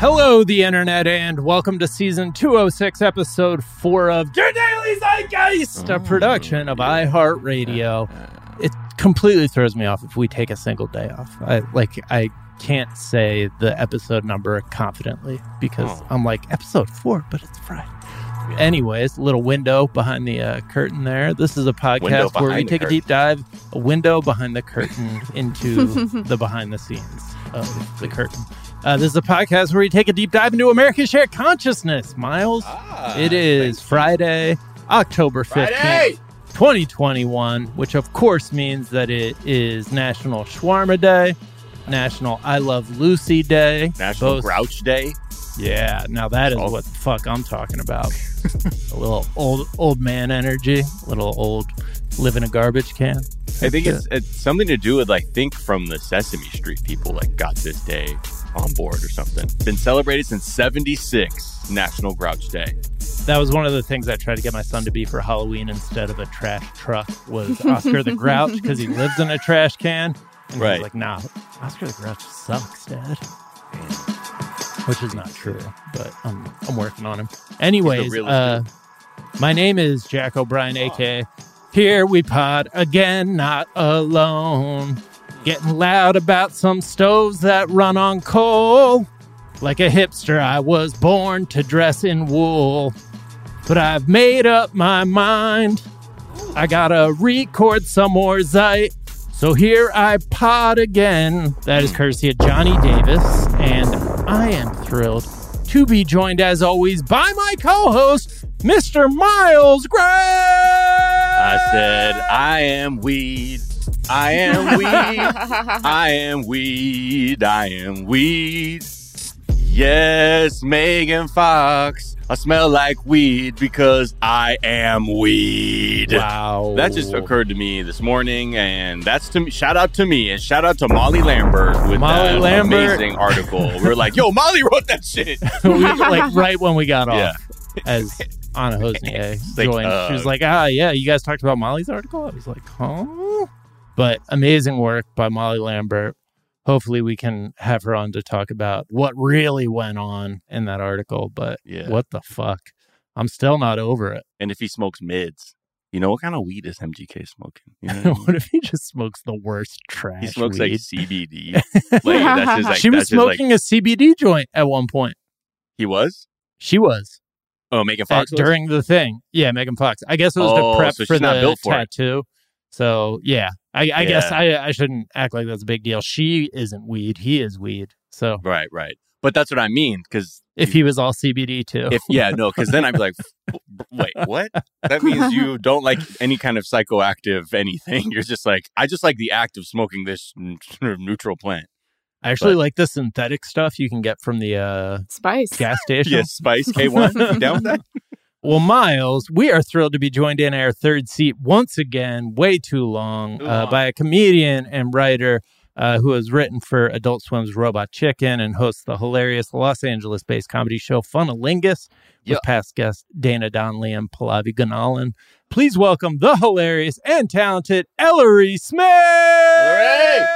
Hello, the internet, and welcome to season 206, episode 4 of Your Daily Zeitgeist, a production of iHeartRadio. It completely throws me off if we take a single day off. I like I can't say the episode number confidently because Oh. I'm like episode 4, but it's Friday. Anyways, a little window behind the uh, curtain there. This is a podcast where we take a deep dive, a window behind the curtain into the behind the scenes of the curtain. Uh, this is a podcast where we take a deep dive into America's shared consciousness. Miles, Ah, it is Friday, October 15th, Friday! 2021, which of course means that it is National Shawarma Day, National I Love Lucy Day. National Both- Grouch Day. Yeah, now that is Oh. what the fuck I'm talking about. a little old old man energy, a little old live in a garbage can. I think it's it's something to do with like think from the Sesame Street people like got this day on board or something. Been celebrated since '76 National Grouch Day. That was one of the things I tried to get my son to be for Halloween instead of a trash truck was Oscar the Grouch because he lives in a trash can. And Right. like, nah, Oscar the Grouch sucks, Dad. Which is not true, but I'm, I'm working on him. Anyways, uh, my name is Jack O'Brien, aka Here We Pod Again, Not Alone. Getting loud about some stoves that run on coal. Like a hipster, I was born to dress in wool. But I've made up my mind. I gotta record some more Zeit. So here I pod again. That is courtesy of Johnny Davis. And I am thrilled to be joined, as always, by my co host, Mr. Miles Gray. I said, I am weed. I am weed. I am weed. I am weed. Yes, Megan Fox. I smell like weed because I am weed. Wow. That just occurred to me this morning, and that's to me. Shout out to me, and shout out to Molly Lambert with Molly that Lambert. amazing article. we are like, "Yo, Molly wrote that shit." we, like right when we got off Yeah. as Anna Hossnieh Like, joined. uh, she was like, ah, yeah, you guys talked about Molly's article? I was like, huh? But amazing work by Molly Lambert. Hopefully, we can have her on to talk about what really went on in that article. But Yeah. what the fuck? I'm still not over it. And if he smokes mids, you know what kind of weed is MGK smoking? You know what I mean? what if he just smokes the worst trash? he smokes weed? like CBD. like that's his, like, she was his, like- smoking a CBD joint at one point. he was. She was. Oh, Megan Fox during the thing. Yeah, Megan Fox. I guess it was Oh, to prep so for the built for it. Tattoo. So yeah, I, I guess I, I shouldn't act like that's a big deal. She isn't weed. He is weed. So Right, right. But that's what I mean because if he was all CBD too, if yeah no because then I'd be like, wait, what? That means you don't like any kind of psychoactive anything. You're just like, I just like the act of smoking this n- neutral plant. I actually but- like the synthetic stuff you can get from the uh, Spice. gas station. Yes, Spice K one. You down with that? Well, Miles, we are thrilled to be joined in our third seat once again, way too long, Too uh, long. by a comedian and writer uh, who has written for Adult Swim's Robot Chicken and hosts the hilarious Los Angeles based comedy show Funalingus with Yeah. past guests Dana Donnelly and Pallavi Gunalan. Please welcome the hilarious and talented Ellory Smith. Ellory!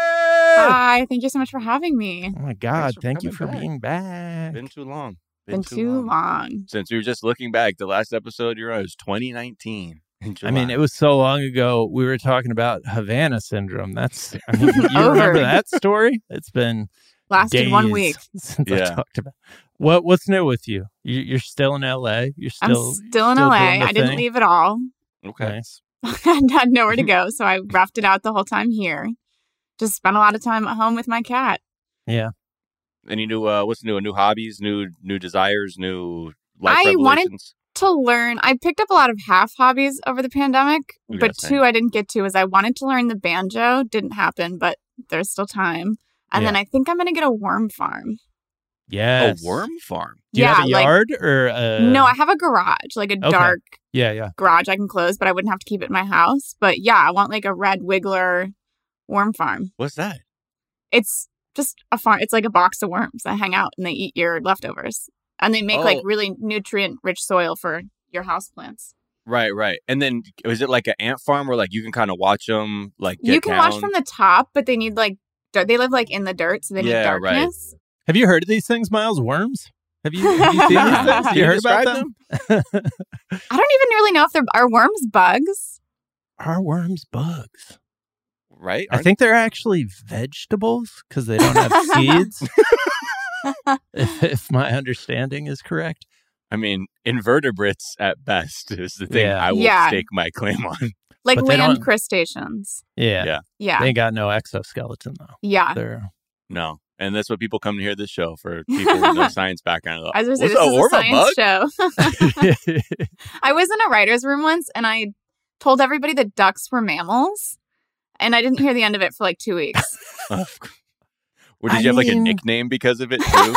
Hi, thank you so much for having me. Oh my God, for thank you coming for back. being back. Been too long. Been too long. Since we were just looking back, the last episode you're on was 2019. I mean, it was so long ago. We were talking about Havana syndrome. That's, I mean, you remember that story? It's been Lasted one week. since I talked about. What What's new with you? you you're still in LA. You're I'm still still in still LA. I didn't thing? leave at all. okay. Nice. I had nowhere to go, so I roughed it out the whole time here. Just spent a lot of time at home with my cat. Yeah. Any new? Uh, what's new? New hobbies? New new desires? New life I wanted- To learn, I picked up a lot of half hobbies over the pandemic, Yeah, but same. two I didn't get to is I wanted to learn the banjo. Didn't happen, but there's still time. And then I think I'm going to get a worm farm. Yeah, A worm farm. Do you yeah, have a like- yard or a, no, I have a garage, like a okay. dark Yeah, yeah. garage I can close, but I wouldn't have to keep it in my house. But yeah, I want like a red wiggler worm farm. What's that? It's just a farm. It's like a box of worms that hang out and they eat your leftovers. And they make like Oh. really nutrient rich soil for your house plants. Right, right. And then is it like an ant farm where like you can kind of watch them like You can down? watch from the top, but they need like dirt. They live like in the dirt, so they Yeah, need right. darkness. Have you heard of these things, Miles? Worms? Have you, have you seen these things? Have you you heard about describe them? I don't even really know if they're are worms bugs. Are worms bugs? Right? I think they're actually vegetables because they don't have seeds. if, if my understanding is correct. I mean, invertebrates at best is the thing Yeah. I will Yeah. stake my claim on. Like But land crustaceans. Yeah. Yeah. Yeah. They ain't got no exoskeleton though. Yeah. They're No. And that's what people come to hear this show for people with no science background. I was gonna say, a this is a science show. I was in a writer's room once and I told everybody that ducks were mammals. And I didn't hear the end of it for like two weeks. or did I you have like a nickname because of it too?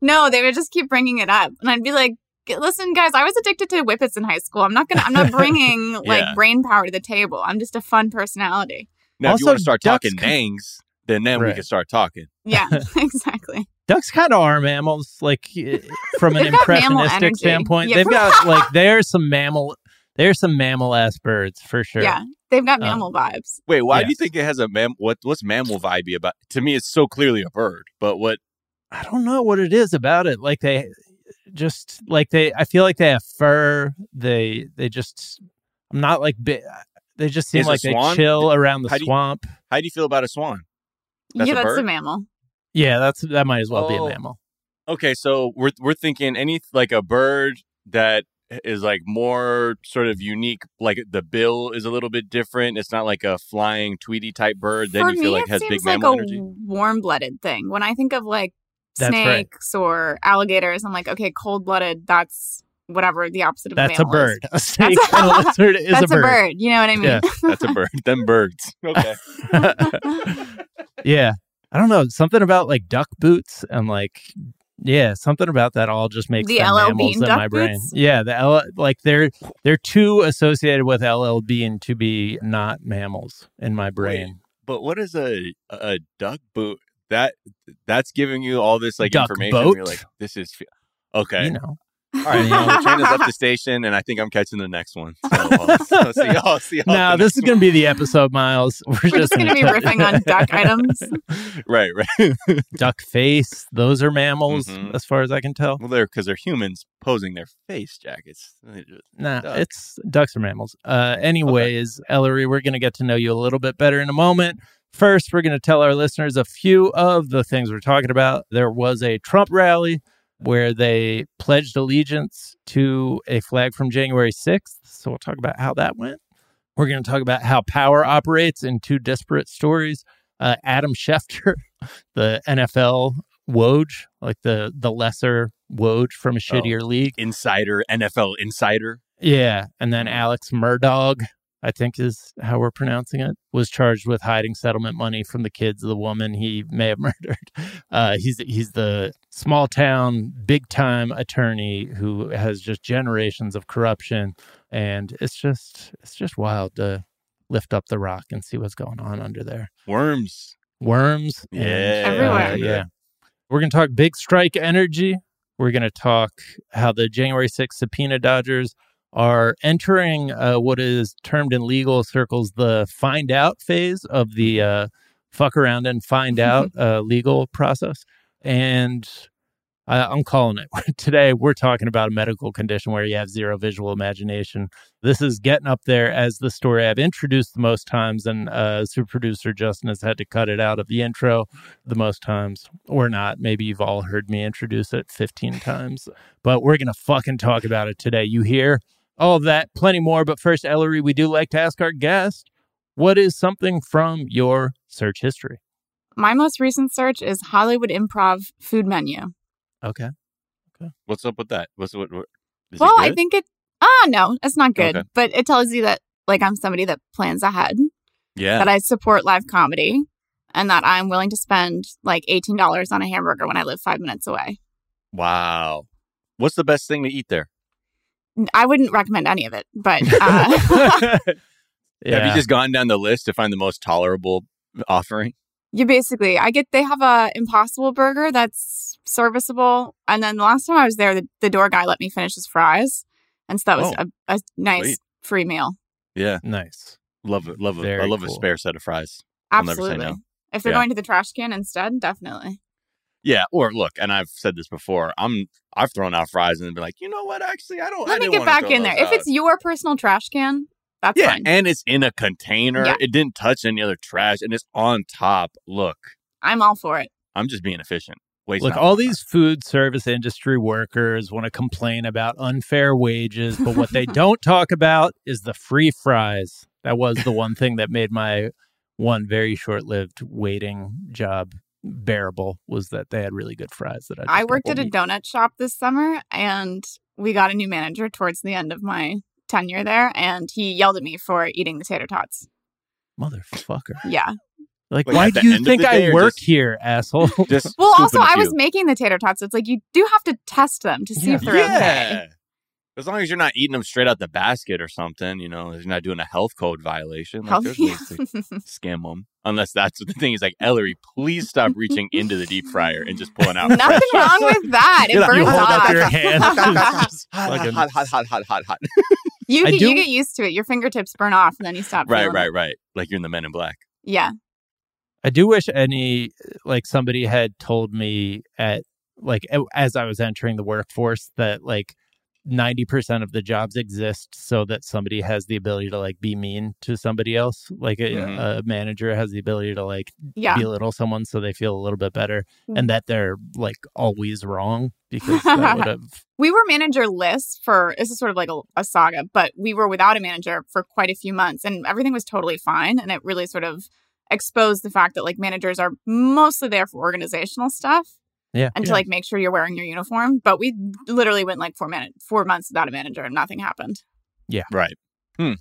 no, they would just keep bringing it up. And I'd be like, listen, guys, I was addicted to whippets in high school. I'm not going to, I'm not bringing like brain power to the table. I'm just a fun personality. now, if you Also, want to start talking can- nangs, then then we can start talking. Yeah, exactly. ducks kind of are mammals, like from an They've got mammal impressionistic standpoint. Yeah. They've got like there's some mammal there's some mammal ass birds for sure. Yeah. They've got Uh, mammal vibes. Wait, why do you think it has a mam? What what's mammal vibey about? To me, it's so clearly a bird. But what? I don't know what it is about it. Like they just like they I feel like they have fur. They they just I'm not like bi- they just seem Is like they chill around the how do you- swamp. How do you feel about a swan? That's yeah, a that's bird? a mammal. Yeah, that's that might as well be Oh. a mammal. Okay, so we're we're thinking any like a bird that is like more sort of unique. Like the bill is a little bit different. It's not like a flying Tweety type bird. Then For you feel me, like it has seems big like mammal a energy. warm blooded thing. When I think of like That's right. snakes or alligators, I'm like, okay, cold blooded, that's whatever the opposite of That's a mammal is. bird. A snake That's a- and a lizard is That's a bird. You know what I mean? Yeah. That's a bird. Them birds. Okay. yeah. I don't know. Something about like duck boots and like yeah, something about that all just makes The them LL mammals Bean in duck my brain. boots? Yeah, the L like they're they're too associated with LL Bean to be not mammals in my brain. But what is a a duck boot? That that's giving you all this like Duck information. boat? You're like, this is fe- okay. You know. All right, you know, the train has left the station, and I think I'm catching the next one. So I'll, I'll see y'all. See y'all No, the this is going to be the episode, Miles. We're, We're just going to be riffing on duck items. right, right. duck face. Those are mammals, Mhm. as far as I can tell. Well, they're because they're humans posing their face jackets. Nah, Duck. it's ducks are mammals. Uh, anyways, Ellory, we're going to get to know you a little bit better in a moment. First, we're going to tell our listeners a few of the things we're talking about. There was a Trump rally where they pledged allegiance to a flag from January 6th. So we'll talk about how that went. We're going to talk about how power operates in two disparate stories. Uh, Adam Schefter, the NFL Woj, like the the lesser Woj from a shittier league. Insider, NFL insider. Yeah, and then Alex Murdaugh, I think is how we're pronouncing it, was charged with hiding settlement money from the kids of the woman he may have murdered. Uh, he's he's the small town, big time attorney who has just generations of corruption, and it's just it's just wild to lift up the rock and see what's going on under there. Worms. Worms, and, Yeah. Everywhere. uh, yeah, we're gonna talk big strike energy. We're going to talk how the January 6th subpoena dodgers are entering uh, what is termed in legal circles the find out phase of the uh, fuck around and find out uh, legal process. And I'm calling it. Today, we're talking about a medical condition where you have zero visual imagination. This is getting up there as the story I've introduced the most times, and uh, super producer Justin has had to cut it out of the intro the most times, or not. Maybe you've all heard me introduce it 15 times, but we're going to fucking talk about it today. You hear all of that, plenty more. But first, Ellory, we do like to ask our guest what is something from your search history? My most recent search is Hollywood Improv food menu. Okay. Okay. What's up with that? What's what? what is it well, I think it. Ah, no, it's not good. Okay. But it tells you that like I'm somebody that plans ahead, yeah. that I support live comedy, and that I'm willing to spend like eighteen dollars on a hamburger when I live five minutes away. wow. What's the best thing to eat there? I wouldn't recommend any of it, but uh, Have you just gone down the list to find the most tolerable offering? you basically I get they have a Impossible Burger that's serviceable, and then the last time I was there, the, the door guy let me finish his fries, and so that was Oh. a, a nice Sweet. free meal. Yeah. nice. Love it. Love it. I Very love a spare set of fries. I'll never say Absolutely. no. If they're Yeah. going to the trash can instead, definitely. Yeah, or look, and I've said this before. I'm I've thrown out fries and been like, you know what? Actually, I don't. I Let me get back in there. those If it's your personal trash can, that's yeah, fine. and it's in a container. Yeah. It didn't touch any other trash, and it's on top. Look, I'm all for it. I'm just being efficient. Waste Look, all more these food service industry workers want to complain about unfair wages, but what they don't talk about is the free fries. That was the one thing that made my one very short-lived waiting job bearable was that they had really good fries that I just I worked at a eat. donut shop this summer and we got a new manager towards the end of my tenure there and he yelled at me for eating the tater tots. motherfucker. Yeah. Like, Like, why do you think I work just- here, asshole? Just Well, also I was making the tater tots. It's like you do have to test them to see Yeah. if they're yeah. okay. As long as you're not eating them straight out the basket or something, you know, you're not doing a health code violation. Like, there's Healthy. ways to skim them. Unless that's what the thing. Is like, Ellory, please stop reaching into the deep fryer and just pulling out. Nothing fresh wrong with that. It You're burns you hold up off. your hand. hot, hot, hot, hot, hot, hot, hot. you, get, you get used to it. Your fingertips burn off and then you stop. Right, right, it. right. Like you're in the Men in Black. Yeah. I do wish any like somebody had told me at like as I was entering the workforce that like 90% of the jobs exist so that somebody has the ability to like be mean to somebody else like a, Mhm. a manager has the ability to like Yeah. belittle someone so they feel a little bit better Mm. and that they're like always wrong because that we were managerless for this is sort of like a, a saga, but we were without a manager for quite a few months and everything was totally fine. And it really sort of exposed the fact that like managers are mostly there for organizational stuff yeah and to like make sure you're wearing your uniform. But we literally went like four minutes, four months without a manager and nothing happened. Yeah, right. Hmm.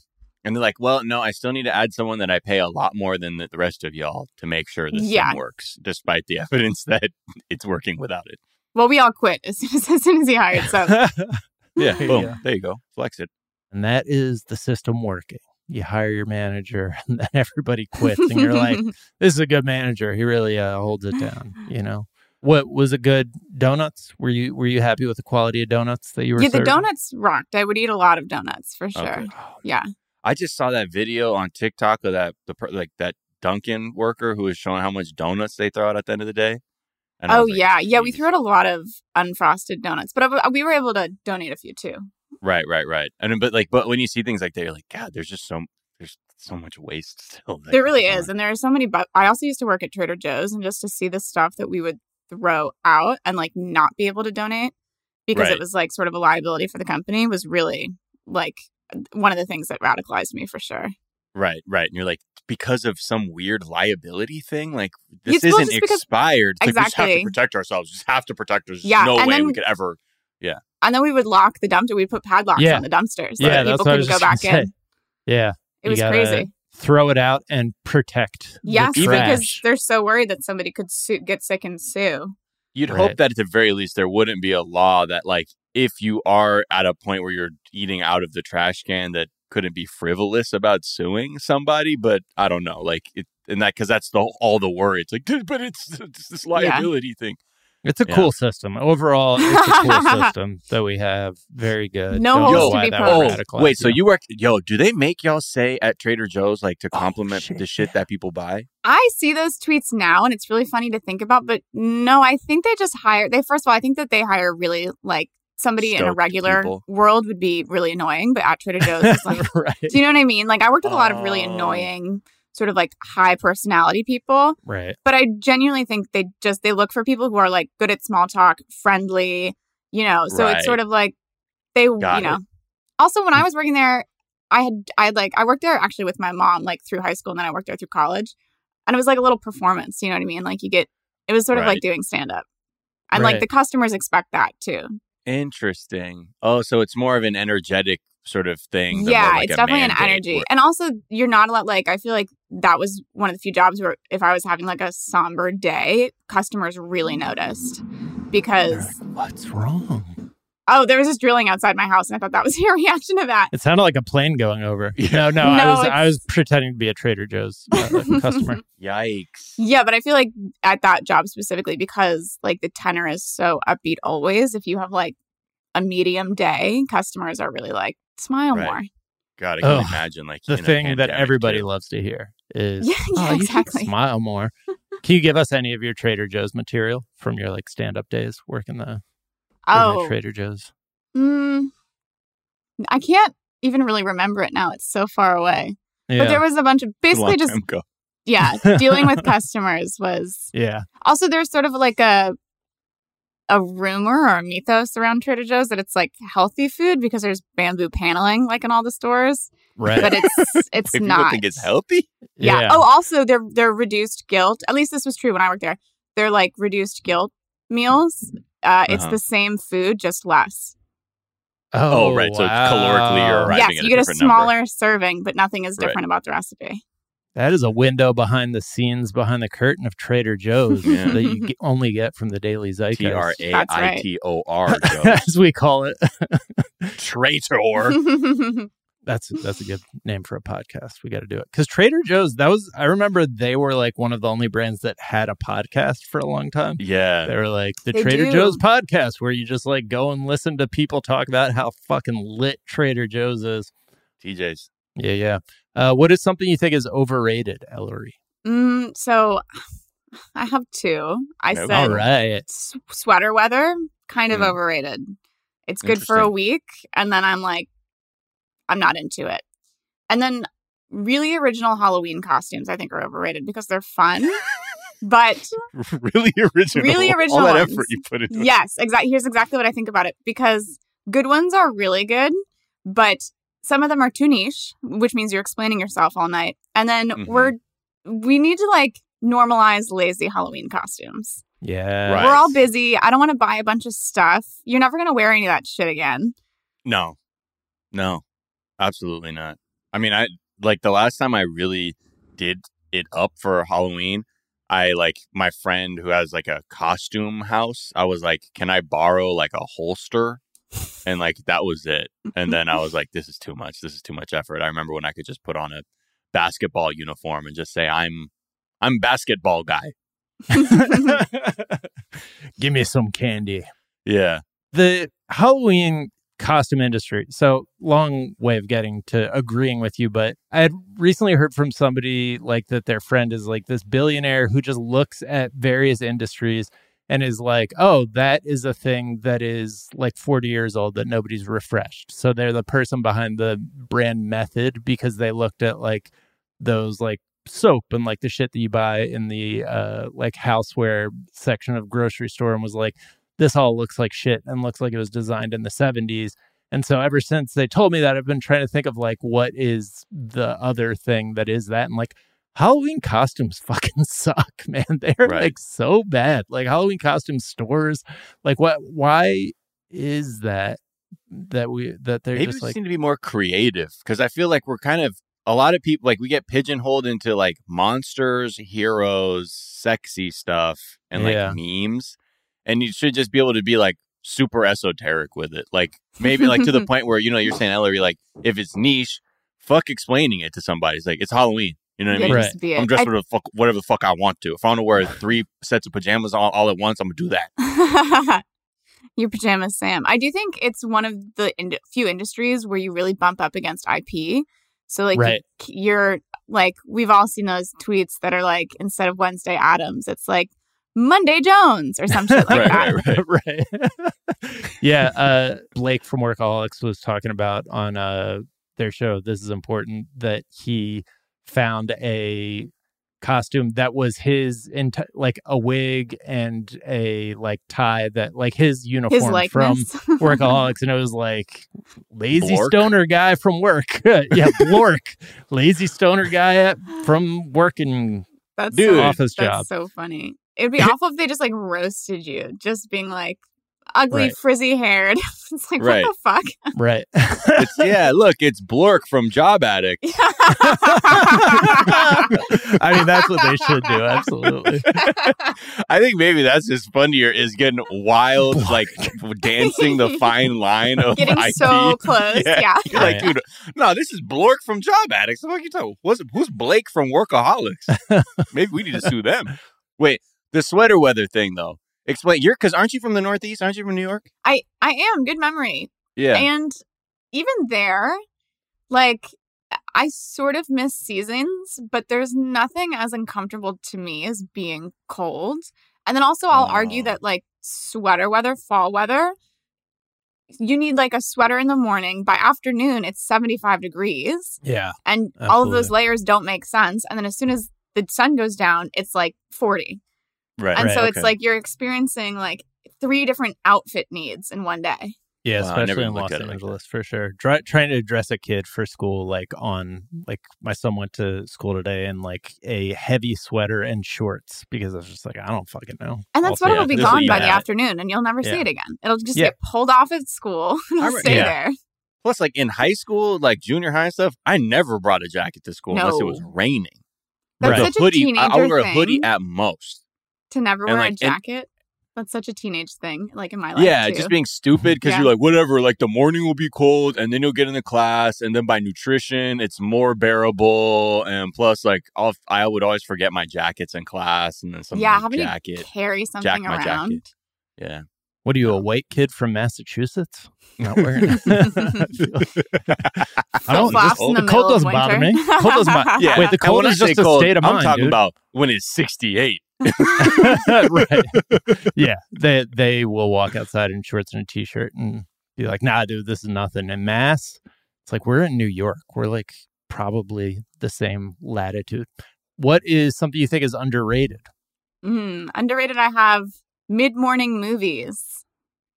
And they're like, well, no, I still need to add someone that I pay a lot more than the the rest of y'all to make sure this Yeah. thing works, despite the evidence that it's working without it. Well, we all quit as soon as, as, soon as he hired. So Yeah. There you Boom. go. There you go. Flex it. and that is the system working you hire your manager and then everybody quits and you're like this is a good manager. He really uh, holds it down. You know, what was a good donuts? Were you were you happy with the quality of donuts that you were? yeah, the donuts rocked. I would eat a lot of donuts for sure. Oh, okay. Yeah. I just saw that video on TikTok of that the like that Dunkin' worker who was showing how much donuts they throw out at the end of the day. And Oh like, yeah, yeah. We threw out a lot of unfrosted donuts, but uh, we were able to donate a few too. Right, right, right. And but like, but when you see things like that, you're like, God, there's just so there's so much waste still. that There really is, on." and there are so many. But I also used to work at Trader Joe's, and just to see the stuff that we would throw out and like not be able to donate because Right. it was like sort of a liability for the company was really like one of the things that radicalized me for sure. Right, right. And you're like, because of some weird liability thing, like this It's- isn't because- expired. It's like, we just have to protect ourselves. We just have to protect ourselves. Yeah, There's no and way then- we could ever. Yeah. And then we would lock the dumpster. We'd put padlocks Yeah. on the dumpsters. so Yeah, that people couldn't go back gonna in. Yeah, It was gotta crazy. Throw it out and protect. the Yes, because they're so worried that somebody could sue, get sick and sue. You'd Right. hope that at the very least there wouldn't be a law that, like, if you are at a point where you're eating out of the trash can, that couldn't be frivolous about suing somebody. But I don't know, like, it, and that because that's the all the worry. It's like, but it's, it's this liability thing. It's a Yeah. cool system. Overall, it's a cool system that we have. Very good. No Don't holes to be that Oh, radicalize wait. So you. you work? Yo, do they make y'all say at Trader Joe's like to Oh, compliment shit, the shit that people buy? I see those tweets now and it's really funny to think about, but no, I think they just hire they first of all, I think that they hire really like somebody in a regular people. world would be really annoying, but at Trader Joe's it's like right, do you know what I mean? Like I worked with a lot of really Oh. annoying sort of like high personality people, right. but I genuinely think they just they look for people who are like good at small talk, friendly, you know. So Right. it's sort of like they Got you know. it. Also when I mm. was working there, I had I had like I worked there actually with my mom like through high school and then I worked there through college. And it was like a little performance, you know what I mean? Like you get it was sort of like doing stand up. And Right. like the customers expect that too. Interesting. Oh, so it's more of an energetic sort of thing. Yeah, like it's definitely an energy. where- And also you're not allowed like I feel like that was one of the few jobs where if I was having like a somber day, customers really noticed because like, What's wrong? oh, there was this drilling outside my house and I thought that was your reaction to that. It sounded like a plane going over. Yeah. No, no, I No, was I was pretending to be a Trader Joe's uh, customer. Yikes. Yeah, but I feel like at that job specifically because like the tenor is so upbeat always. If you have like a medium day, customers are really like smile Right. more. God, I can Ugh, imagine like The thing that everybody too. loves to hear. Is Yeah, oh, yeah, you exactly. smile more. Can you give us any of your Trader Joe's material from your like stand up days working the working at Oh, Trader Joe's? mm, I can't even really remember it now. It's so far away. Yeah. But there was a bunch of basically just yeah, dealing with customers was yeah. also there's sort of like a a rumor or a mythos around Trader Joe's that it's like healthy food because there's bamboo paneling like in all the stores, Right. but it's it's Wait, people not. think it's healthy. yeah. Oh, also they're they're reduced guilt. At least this was true when I worked there. They're like reduced guilt meals. Uh, It's Uh-huh. the same food, just less. Oh, right. So calorically you're. Arriving yes, at you a get a different number. smaller serving, but nothing is Right. different about the recipe. That is a window behind the scenes, behind the curtain of Trader Joe's Yeah. that you get, only get from the Daily Zeitgeist, T R A I T O R. Joe. as we call it. Traitor. That's that's a good name for a podcast. We got to do it because Trader Joe's. That was I remember they were like one of the only brands that had a podcast for a long time. Yeah. They were like the They Trader do. Joe's podcast, where you just like go and listen to people talk about how fucking lit Trader Joe's is. TJ's. Yeah, yeah. Uh, what is something you think is overrated, Ellory? mm, so I have two. I Okay. said All right. s- sweater weather, kind of Mm. overrated. It's good for a week, and then I'm like, I'm not into it. And then really original Halloween costumes, I think, are overrated because they're fun. but really original. Really original All that ones. effort you put into it. yes, exactly. Here's exactly what I think about it because good ones are really good, but some of them are too niche, which means you're explaining yourself all night. And then Mhm. we're we need to like normalize lazy Halloween costumes. Yeah. Right. We're all busy. I don't want to buy a bunch of stuff. You're never going to wear any of that shit again. No. No. Absolutely not. I mean, I like the last time I really did it up for Halloween, I like my friend who has like a costume house. I was like, "Can I borrow like a holster?" And like that was it. And then I was like, "This is too much. This is too much effort." I remember when I could just put on a basketball uniform and just say, "I'm I'm basketball guy." Give me some candy. Yeah. the Halloween costume industry. So long way of getting to agreeing with you, but I had recently heard from somebody like that their friend is like this billionaire who just looks at various industries and is like, oh, that is a thing that is like 40 years old that nobody's refreshed. So they're the person behind the brand method because they looked at like those like soap and like the shit that you buy in the uh like houseware section of grocery store and was like this all looks like shit and looks like it was designed in the 70s. And so ever since they told me that, I've been trying to think of like what is the other thing that is that. And like Halloween costumes fucking suck, man. They're Right. like so bad. Like Halloween costume stores, like what why is that that we that they're Maybe just we like seem to be more creative because I feel like we're kind of a lot of people like we get pigeonholed into like monsters, heroes, sexy stuff, and like Yeah. memes, and you should just be able to be like super esoteric with it. Like maybe like to the point where you know you're saying Ellory like if it's niche, fuck explaining it to somebody. It's like it's Halloween. You know what I mean? Right. Be, I'm dressed I- whatever the fuck whatever the fuck I want to. If I want to wear three sets of pajamas all, all at once, I'm gonna do that. Your pajamas, Sam. I do think it's one of the ind- few industries where you really bump up against IP. So, like, Right. you're like, we've all seen those tweets that are like, instead of Wednesday Addams, it's like Monday Jones or something like Right, that. right, right. yeah, uh, Blake from Workaholics was talking about on uh, their show. This is important that he found a costume that was his enti- like a wig and a like tie that like his His uniform from likeness. Workaholics, and it was like lazy Blork? stoner guy from work. yeah, Blork, lazy stoner guy at, from working That's Dude. so, office that's job. so funny. It'd be awful if they just like roasted you, just being like ugly, Right. frizzy haired. it's like, Right. what the fuck? Right. It's, yeah, look, it's Blork from Job Addict. I mean, that's what they should do. Absolutely. I think maybe that's just funnier is getting wild, like dancing the fine line of Getting IP. so close. Yeah. Yeah. You're like, Right. dude, no, this is Blork from Job Addicts. What are you talking? What's, who's Blake from Workaholics? maybe we need to sue them. Wait, the sweater weather thing though. Explain. You're because aren't you from the Northeast? Aren't you from New York? I I am good memory. Yeah. And even there, like I sort of miss seasons, but there's nothing as uncomfortable to me as being cold. And then also, I'll argue Oh. that like sweater weather, fall weather, you need like a sweater in the morning. By afternoon, it's 75 degrees, Yeah. and all of those layers don't make sense. And then as soon as the sun goes down, it's like 40. Right. And Right, so it's okay. like you're experiencing like three different outfit needs in one day. Yeah, Wow, especially in Los at it like Angeles for sure. Dry, trying to dress a kid for school, like on, like my son went to school today in like a heavy sweater and shorts because I was just like, I don't fucking know. And that Also, sweater yeah, will be this is what gone by the have. afternoon and you'll never see it again. It'll just Yeah. get pulled off at school and it'll stay yeah. there. Plus, like in high school, like junior high and stuff, I never brought a jacket to school unless it was raining. That's Right. The such a hoodie, teenager I, I would wear a hoodie thing at most. To never and, wear like, a and- jacket. That's such a teenage thing, like in my life. yeah, too. just being mm-hmm. stupid because Yeah. you're like, whatever, like the morning will be cold and then you'll get into class and then by nutrition, it's more bearable. And plus, like, I'll, I would always forget my jackets in class and then some yeah, having jacket. to carry something jack my jacket. around. Yeah. What are you, a white kid from Massachusetts? Not wearing it. I don't- Flip-flops in the, the cold doesn't bother me. Cold doesn't bother- Yeah. Wait, the cold is just say a cold, state of I'm mind, talking dude. about when it's 68. right. Yeah. They they will walk outside in shorts and a t shirt and be like, nah, dude, this is nothing. And mass, it's like we're in New York. We're like probably the same latitude. What is something you think is underrated? Mm, underrated. I have mid morning movies,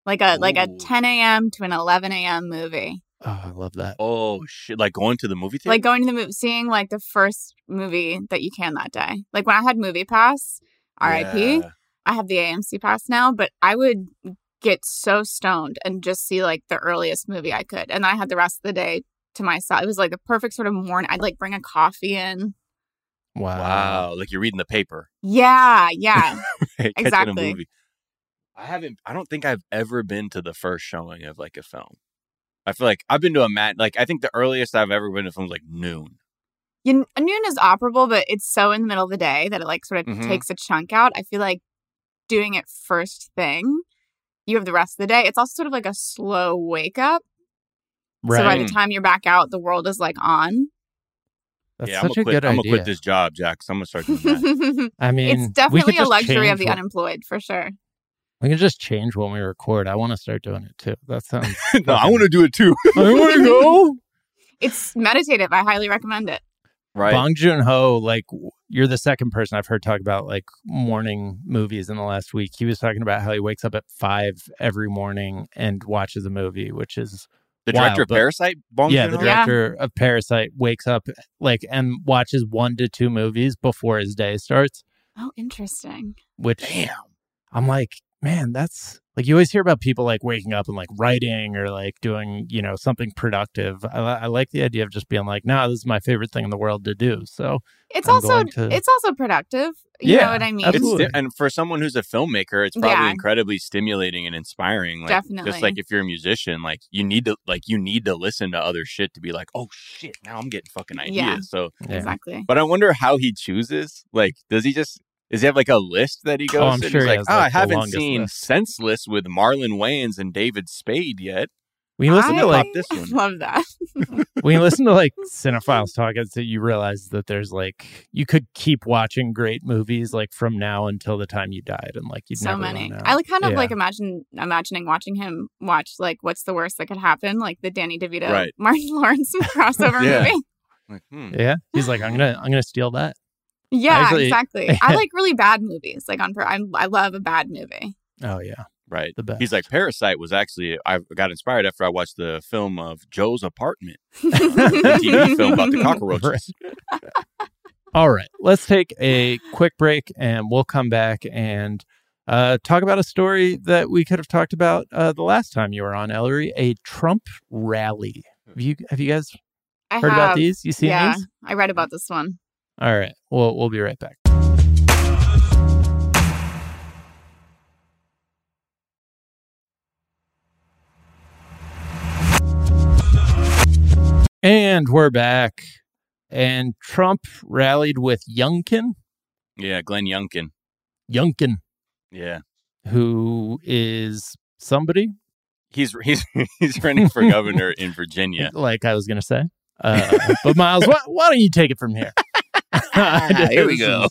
like a like a 10 a.m. to an 11 a.m. movie. Oh, I love that. Oh, shit. Like going to the movie theater? Like going to the movie, seeing like the first movie that you can that day. Like when I had Movie Pass, R.I.P. Yeah. I have the AMC pass now, but I would get so stoned and just see like the earliest movie I could. And I had the rest of the day to myself. It was like the perfect sort of morning. I'd like bring a coffee in. Wow. Wow. Like you're reading the paper. Yeah, yeah. Catching a Exactly. movie. I haven't, I don't think I've ever been to the first showing of like a film. I feel like I've been to a mat, like I think the earliest I've ever been to a film was like noon. You, noon is operable, but it's so in the middle of the day that it like sort of Mhm. takes a chunk out. I feel like doing it first thing, you have the rest of the day. It's also sort of like a slow wake up. So by the time you're back out, the world is like on. That's yeah, I'm such gonna a quit. good I'm gonna quit this job, Jack. So I'm gonna start doing that. I mean, it's definitely a luxury of the what- unemployed for sure. We can just change when we record. I want to start doing it too. That sounds. no, I want to do it too. I want to go. It's meditative. I highly recommend it. Right. Bong Joon Ho, like you're the second person I've heard talk about like morning movies in the last week. He was talking about how he wakes up at five every morning and watches a movie, which is the Wow, director of but- Parasite, Bong yeah. The Joon-ho? Yeah. director of Parasite wakes up like and watches one to two movies before his day starts. Oh, interesting. Which Damn. I'm like, man, that's like you always hear about people like waking up and like writing or like doing you know something productive. I, I like the idea of just being like, no, this is my favorite thing in the world to do. So It's I'm also to- it's also productive. You Yeah, know what I mean? It's Absolutely. sti- and for someone who's a filmmaker, it's probably Yeah. incredibly stimulating and inspiring. Like, Definitely. Just like if you're a musician, like you need to like you need to listen to other shit to be like, oh shit, now I'm getting fucking ideas. Yeah. So, yeah. Exactly. but I wonder how he chooses. Like, does he just does he have like a list that he goes? Oh, I'm sure He's he like, has, oh, like, I haven't seen list." Senseless with Marlon Wayans and David Spade yet. We listen I to like this one. love that. when you listen to like cinephiles talk, it's that you realize that there's like you could keep watching great movies like from now until the time you died, and like you'd so never many. run out. I like kind of Yeah. like imagine imagining watching him watch like what's the worst that could happen, like the Danny DeVito Right. Martin Lawrence crossover Yeah. movie. Like, hmm. Yeah, he's like, I'm gonna, I'm gonna steal that. Yeah, Actually- exactly. I like really bad movies. Like on, per- I I love a bad movie. Oh yeah, Right. the best. He's like Parasite was actually I got inspired after I watched the film of Joe's Apartment, the TV film about the cockroaches. All right, let's take a quick break, and we'll come back and uh, talk about a story that we could have talked about uh, the last time you were on, Ellory, a Trump rally. Have you, have you guys I heard have, about these? You seen yeah, these? I read about this one. All right, we'll we'll be right back. And we're back. And Trump rallied with Youngkin, Yeah, Glenn Youngkin. Youngkin, Yeah. who is somebody He's he's he's running for governor in Virginia. like I was gonna say. Uh, but Miles, why, why don't you take it from here? Here we go.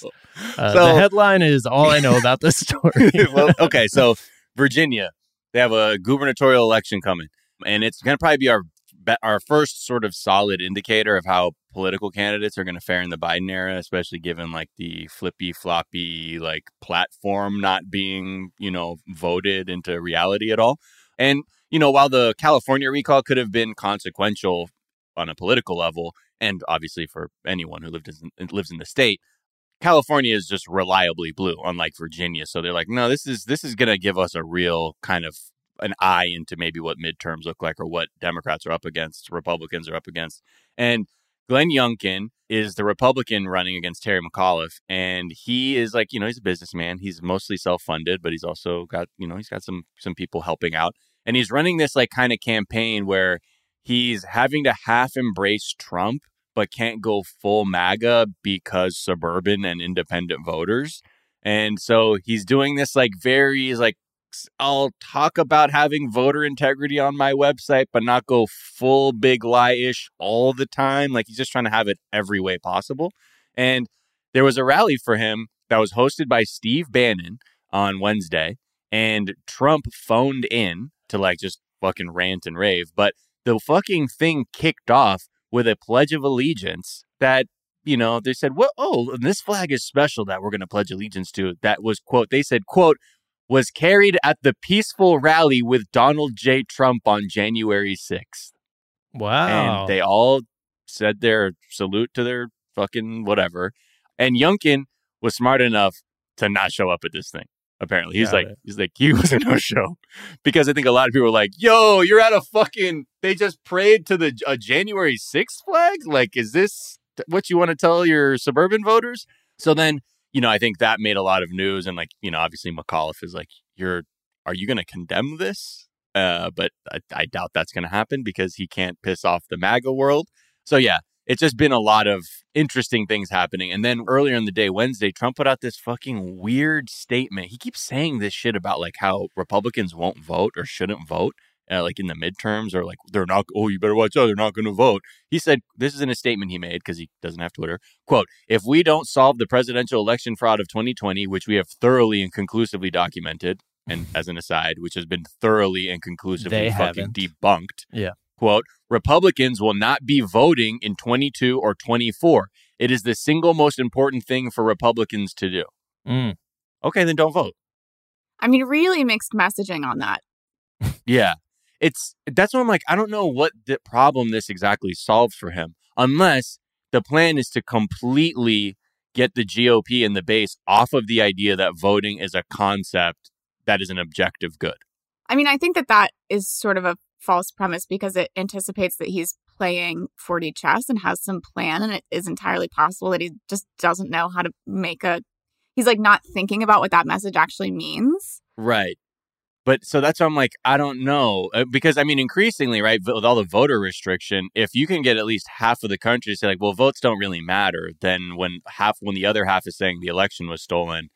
uh, So- the headline is all I know about this story. well, okay, so Virginia, they have a gubernatorial election coming, and it's going to probably be our be- our first sort of solid indicator of how political candidates are going to fare in the Biden era, especially given like the flippy floppy like platform not being you know voted into reality at all. And you know, while the California recall could have been consequential on a political level, and obviously for anyone who lived in, lives in the state. California is just reliably blue, unlike Virginia. So they're like, no, this is this is going to give us a real kind of an eye into maybe what midterms look like or what Democrats are up against, Republicans are up against. And Glenn Youngkin is the Republican running against Terry McAuliffe, and he is like, you know, he's a businessman. He's mostly self-funded, but he's also got, you know, he's got some some people helping out, and he's running this like kind of campaign where he's having to half embrace Trump but can't go full MAGA because suburban and independent voters. And so he's doing this like very like I'll talk about having voter integrity on my website, but not go full big lie ish all the time. Like he's just trying to have it every way possible. And there was a rally for him that was hosted by Steve Bannon on Wednesday, and Trump phoned in to like just fucking rant and rave. But the fucking thing kicked off with a pledge of allegiance that you know they said well oh this flag is special that we're going to pledge allegiance to that was quote they said quote was carried at the peaceful rally with donald j. Trump on january 6th wow. and they all said their salute to their fucking whatever. And Youngkin was smart enough to not show up at this thing apparently. He's Got like it. he's like he was a no show. Because i think a lot of people were like yo you're at a fucking they just prayed to the a january 6th flag? Like is this what you want to tell your suburban voters? So then you know i think that made a lot of news and like you know obviously mcauliffe is like you're are you going to condemn this? Uh but I, I doubt that's going to happen because he can't piss off the maga world. So yeah it's just been a lot of interesting things happening. And then earlier in the day, Wednesday, Trump put out this fucking weird statement. He keeps saying this shit about like how Republicans won't vote or shouldn't vote, uh, like in the midterms, or like they're not, oh, you better watch out, they're not going to vote. He said, this is in a statement he made because he doesn't have Twitter. Quote, if we don't solve the presidential election fraud of 2020, which we have thoroughly and conclusively documented, and as an aside, which has been thoroughly and conclusively They fucking haven't. debunked. Yeah. Quote, Republicans will not be voting in 22 or 24. It is the single most important thing for Republicans to do. Mm. Okay, then don't vote. I mean, really mixed messaging on that. Yeah. It's that's what I'm like, I don't know what the problem this exactly solves for him, unless the plan is to completely get the GOP and the base off of the idea that voting is a concept that is an objective good. I mean, I think that that is sort of a false premise because it anticipates that he's playing 4D chess and has some plan, and it is entirely possible that he just doesn't know how to make a. He's like not thinking about what that message actually means. Right. But so that's why I'm like, I don't know. Uh, Because I mean, increasingly, right, with all the voter restriction, if you can get at least half of the country to say, like, well, votes don't really matter, then when half, when the other half is saying the election was stolen,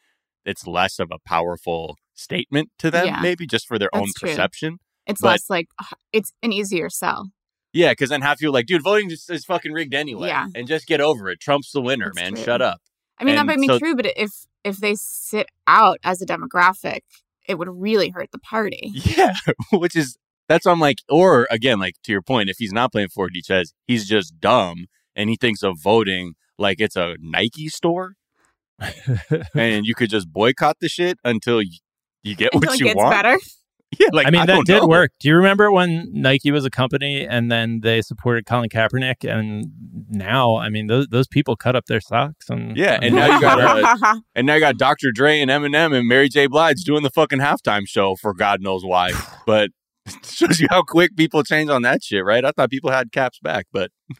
it's less of a powerful statement to them, Yeah. maybe just for their own true. perception. It's But- less like it's an easier sell. Yeah, because then half you are like, dude, voting just is fucking rigged anyway. Yeah. And just get over it. Trump's the winner, That's man. true. Shut up. I mean, And that might be so- true, but if if they sit out as a demographic, it would really hurt the party. Yeah, which is that's why I'm like, or again, like to your point, if he's not playing 4D chess, he's just dumb and he thinks of voting like it's a Nike store, and you could just boycott the shit until you, you get Until what it you gets want. better. Yeah, like I mean, that don't did know. work. Do you remember when Nike was a company and then they supported Colin Kaepernick? And now, I mean, those those people cut up their socks. And Yeah, and now you got uh, and now you got Dr. Dre and Eminem and Mary J. Blige doing the fucking halftime show for God knows why. but it shows you how quick people change on that shit, right? I thought people had caps back, but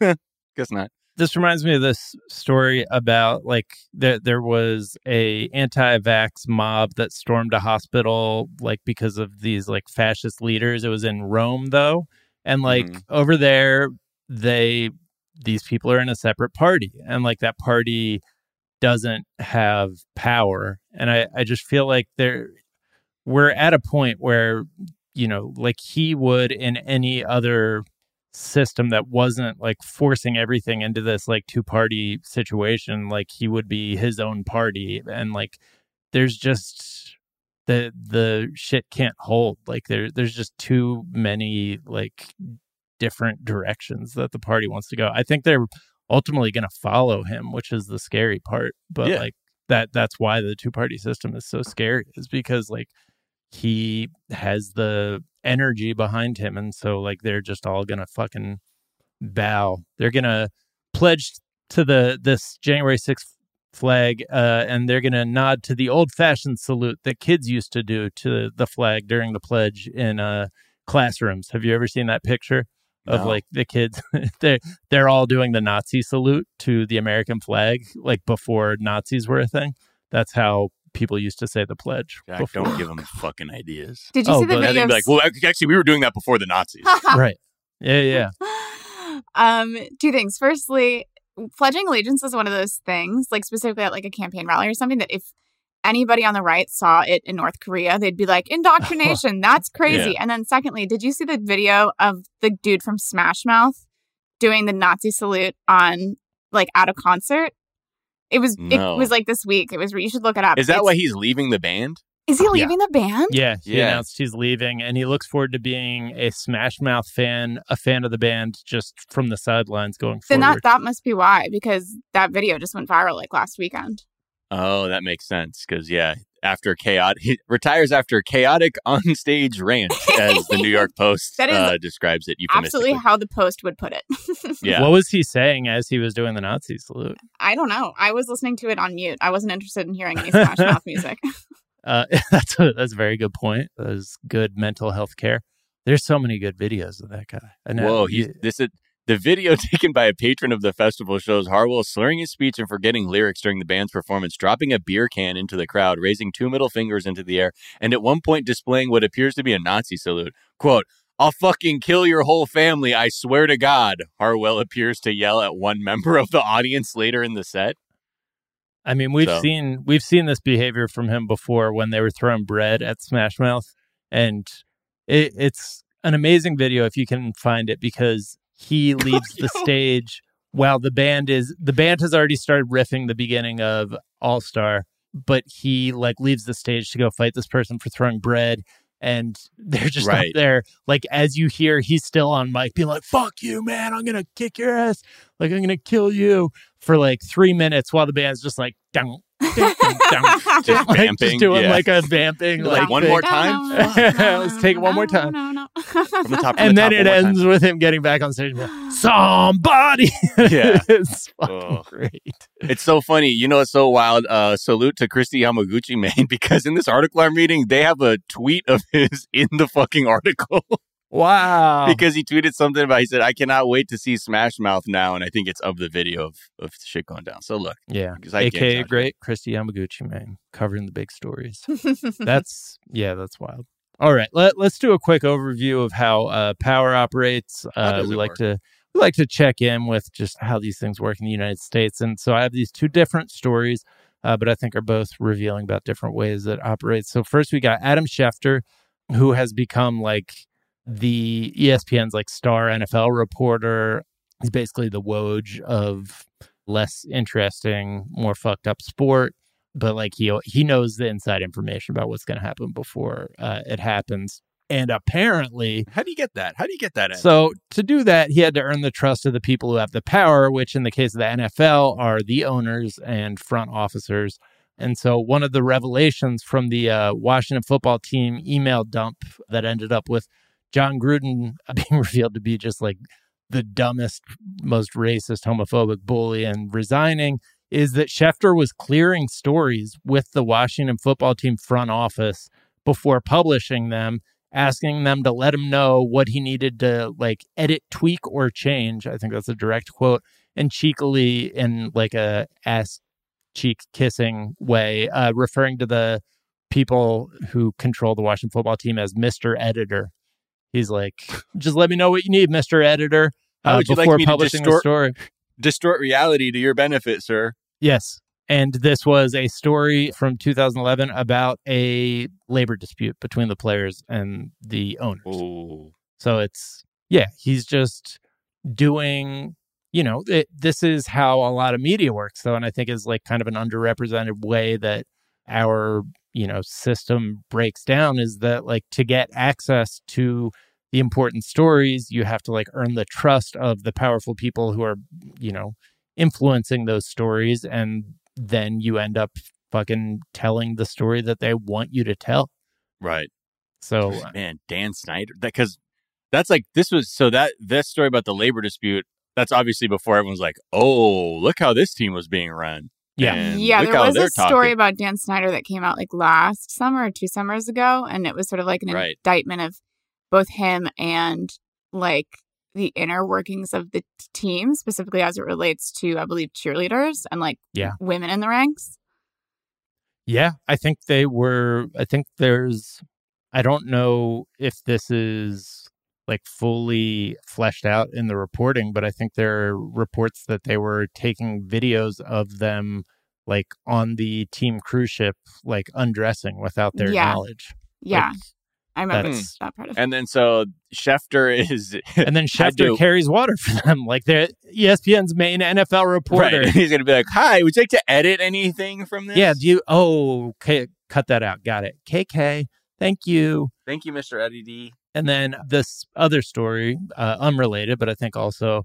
guess not. This reminds me of this story about like there there was a anti-vax mob that stormed a hospital like because of these like fascist leaders. It was in Rome though, and like Mhm. over there they these people are in a separate party, and like that party doesn't have power, and I I just feel like there we're at a point where you know like he would in any other system that wasn't like forcing everything into this like two party situation, like he would be his own party. And like there's just the the shit can't hold. Like there there's just too many like different directions that the party wants to go. I think they're ultimately going to follow him, which is the scary part. But Yeah. like that that's why the two party system is so scary is because like he has the energy behind him and so like they're just all going to fucking bow. They're going to pledge to the this January 6th flag uh and they're going to nod to the old fashioned salute that kids used to do to the flag during the pledge in uh classrooms. Have you ever seen that picture? of No. like the kids they're they're all doing the Nazi salute to the American flag like before Nazis were a thing. That's how people used to say the pledge. Jack, before. don't give them fucking ideas. Did you Oh, see the but- And video? be like, well, actually, we were doing that before the Nazis. right. Yeah, yeah. um, two things. Firstly, pledging allegiance is one of those things, like specifically at like a campaign rally or something, that if anybody on the right saw it in North Korea, they'd be like, indoctrination, that's crazy. And then secondly, did you see the video of the dude from Smash Mouth doing the Nazi salute on like at a concert? It was No. it was like this week. It was you should look it up. Is that It's- why he's leaving the band? is he Yeah. leaving the band? Yeah, he Yeah. announced he's leaving and he looks forward to being a Smash Mouth fan, a fan of the band just from the sidelines going Then forward. that that must be why, because that video just went viral like last weekend. Oh, that makes sense. Because yeah, after chaotic, he retires after chaotic onstage rant, as the New York Post That is uh, describes it euphemistically. Absolutely how the post would put it. Yeah. What was he saying as he was doing the Nazi salute? I don't know. I was listening to it on mute. I wasn't interested in hearing any Smash Mouth music. Uh, that's a, that's a very good point. That is good mental health care. There's so many good videos of that guy. I know. Whoa, he's, this is the video taken by a patron of the festival shows Harwell slurring his speech and forgetting lyrics during the band's performance, dropping a beer can into the crowd, raising two middle fingers into the air, and at one point displaying what appears to be a Nazi salute. Quote, I'll fucking kill your whole family, I swear to God. Harwell appears to yell at one member of the audience later in the set. I mean, we've So- seen we've seen this behavior from him before when they were throwing bread at Smash Mouth, and it, it's an amazing video if you can find it because he leaves the stage while the band is the band has already started riffing the beginning of All Star, but he like leaves the stage to go fight this person for throwing bread. And they're just Right. up there, like as you hear, he's still on mic, being like, "Fuck you, man! I'm gonna kick your ass! Like I'm gonna kill you!" For like three minutes, while the band's just like, "Dun, dun, dun, dun," Just like, vamping, just doing yeah. like a vamping, Like, like, one thing. more time? Let's take it one more time. No, no, From the top, and the then it more time. ends with him getting back on stage. and like, Somebody, Yeah. it's fucking Ugh. great. It's so funny. You know, it's so wild. Uh, salute to Kristi Yamaguchi, man, because in this article I'm reading, they have a tweet of his in the fucking article Wow. because he tweeted something about, he said, I cannot wait to see Smash Mouth now. And I think it's of the video of, of shit going down. So look, yeah. I AKA great Kristi Yamaguchi, man, covering the big stories. that's yeah, that's wild. All right, let, let's do a quick overview of how uh, power operates. Uh, we like work? to we like to check in with just how these things work in the United States, and so I have these two different stories, uh, but I think are both revealing about different ways that operates. So first, we got Adam Schefter, who has become like the ESPN's like star NFL reporter. He's basically the Woj of less interesting, more fucked up sport but like he he knows the inside information about what's going to happen before uh, it happens. And apparently, How do you get that? How do you get that? in? so to do that, he had to earn the trust of the people who have the power, which in the case of the NFL are the owners and front officers. And so, one of the revelations from the uh, Washington football team email dump that ended up with Jon Gruden being revealed to be just like the dumbest, most racist, homophobic bully and resigning is that Schefter was clearing stories with the Washington football team front office before publishing them, asking them to let him know what he needed to like edit, tweak, or change. I think that's a direct quote. And cheekily, in like a ass cheek kissing way, uh, referring to the people who control the Washington football team as Mr. Editor. He's like, just let me know what you need, Mr. Editor. How uh, would you like before to publishing the story. Distort reality to your benefit, sir. Yes. And this was a story from 2011 about a labor dispute between the players and the owners. Oh, So it's, yeah, he's just doing you know it, this is how a lot of media works though and i think is like kind of an underrepresented way that our you know system breaks down is that like to get access to the important stories you have to like earn the trust of the powerful people who are you know influencing those stories and then you end up fucking telling the story that they want you to tell Right. so uh, Man, Dan Snyder. That because that's like this was so that that story about the labor dispute. That's obviously before everyone's like, oh, look how this team was being run. Yeah. And yeah, there was they're a story about Dan Snyder that came out like last summer or two summers ago, and it was sort of like an Right. indictment of both him and like the inner workings of the team, specifically as it relates to, I believe, cheerleaders and like Yeah. women in the ranks. Yeah, I think they were. I think there's. I don't know if this is like fully fleshed out in the reporting, but I think there are reports that they were taking videos of them like on the team cruise ship, like undressing without their Yeah. knowledge. Yeah, Like, I remember that's- that part of it. And then so Schefter is and then Had Schefter to- carries water for them, like they're E ESPN's main NFL reporter. right. He's gonna be like, "Hi, would you like to edit anything from this?" Yeah, do you? Oh, okay, cut that out. Got it. KK, thank you. Thank you, Mr. Eddie D. And then this other story, uh, unrelated, but I think also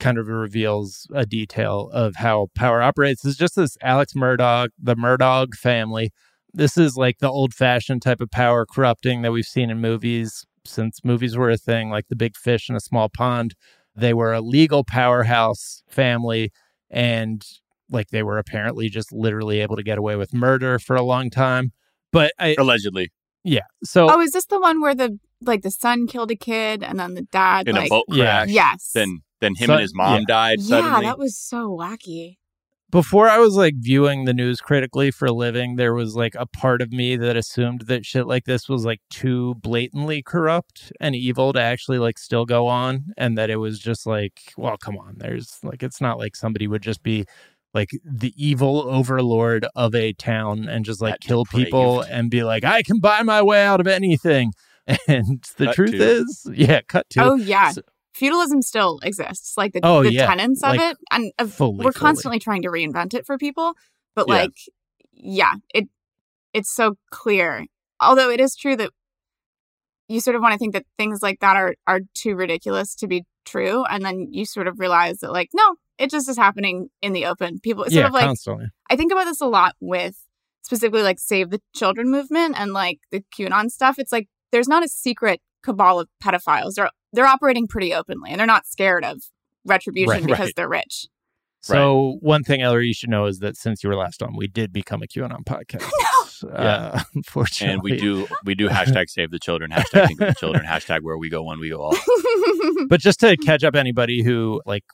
kind of reveals a detail of how power operates. Is just this Alex Murdaugh, the Murdaugh family. This is like the old fashioned type of power corrupting that we've seen in movies since movies were a thing, like the big fish in a small pond. They were a legal powerhouse family and like they were apparently just literally able to get away with murder for a long time. But I, Allegedly yeah. So Oh, is this the one where the like the son killed a kid and then the dad in like a boat Yeah. crash. Yes. Then then him So- and his mom yeah. died yeah, that was so wacky. Before I was like viewing the news critically for a living, there was like a part of me that assumed that shit like this was like too blatantly corrupt and evil to actually like still go on. And that it was just like, well, come on, there's like, it's not like somebody would just be like the evil overlord of a town and just like That kill people and be like, I can buy my way out of anything. And the Cut truth to. is, yeah, cut to. Oh yeah. So- Feudalism still exists, like the, Oh, the yeah. tenets of Like, it, and uh, of, fully, we're fully. constantly trying to reinvent it for people. But Yeah. like, yeah, it it's so clear. Although it is true that you sort of want to think that things like that are are too ridiculous to be true, and then you sort of realize that like, no, it just is happening in the open. People it's yeah, sort of like constantly. I think about this a lot with specifically like Save the Children movement and like the QAnon stuff. It's like there's not a secret cabal of pedophiles. They're they're operating pretty openly and they're not scared of retribution Right, because right. they're rich. So one thing, Ellory, you should know is that since you were last on, we did become a QAnon podcast. Uh, unfortunately, and we do we do hashtag save the children, hashtag think of the children, hashtag where we go one we go all. But just to catch up anybody who like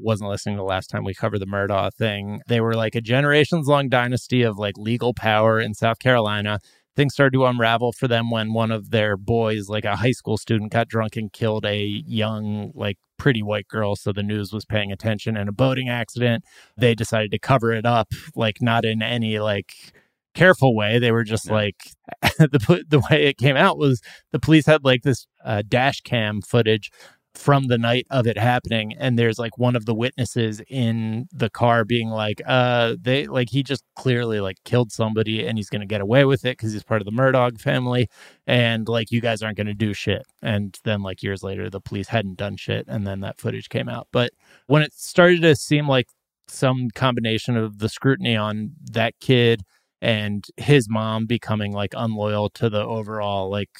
wasn't listening the last time we covered the Murdaugh thing, they were like a generations long dynasty of like legal power in South Carolina. Things started to unravel for them when one of their boys, like a high school student, got drunk and killed a young, like pretty white girl. So the news was paying attention in a boating accident. They decided to cover it up, like not in any like careful way. They were just Yeah. like the the way it came out was the police had like this uh, dash cam footage from the night of it happening and there's like one of the witnesses in the car being like uh they like he just clearly like killed somebody and he's going to get away with it cuz he's part of the Murdaugh family and like you guys aren't going to do shit. And then like years later the police hadn't done shit and then that footage came out. But when it started to seem like some combination of the scrutiny on that kid and his mom becoming like unloyal to the overall like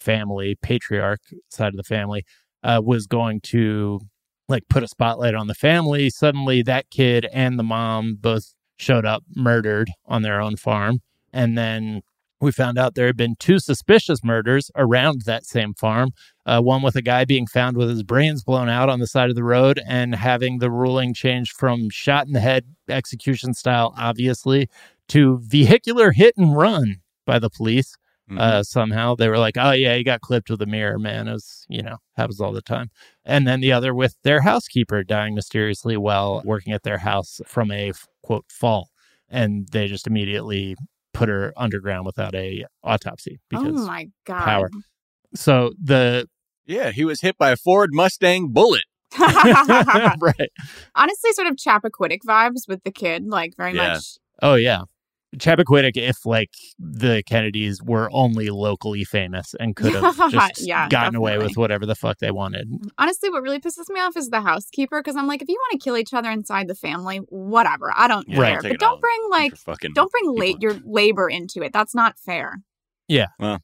family patriarch side of the family uh, was going to like put a spotlight on the family. Suddenly that kid and the mom both showed up murdered on their own farm. And then we found out there had been two suspicious murders around that same farm uh, one with a guy being found with his brains blown out on the side of the road and having the ruling changed from shot in the head execution style obviously to vehicular hit and run by the police Mhm. uh, somehow. They were like, oh, yeah, he got clipped with a mirror, man. It was, you know, happens all the time. And then the other with their housekeeper dying mysteriously while working at their house from a quote fall. And they just immediately put her underground without a autopsy because oh my god. power. so the yeah, he was hit by a Ford Mustang bullet. right. Honestly, sort of Chappaquiddick vibes with the kid, like very Yeah. much. Oh yeah. Chappaquiddick, if like the Kennedys were only locally famous and could have just Yeah, gotten away with whatever the fuck they wanted. Honestly, what really pisses me off is the housekeeper because I'm like, if you want to kill each other inside the family, whatever. I don't Yeah, care. take But don't bring like, fucking don't bring late your labor into it. That's not fair. Yeah. Well.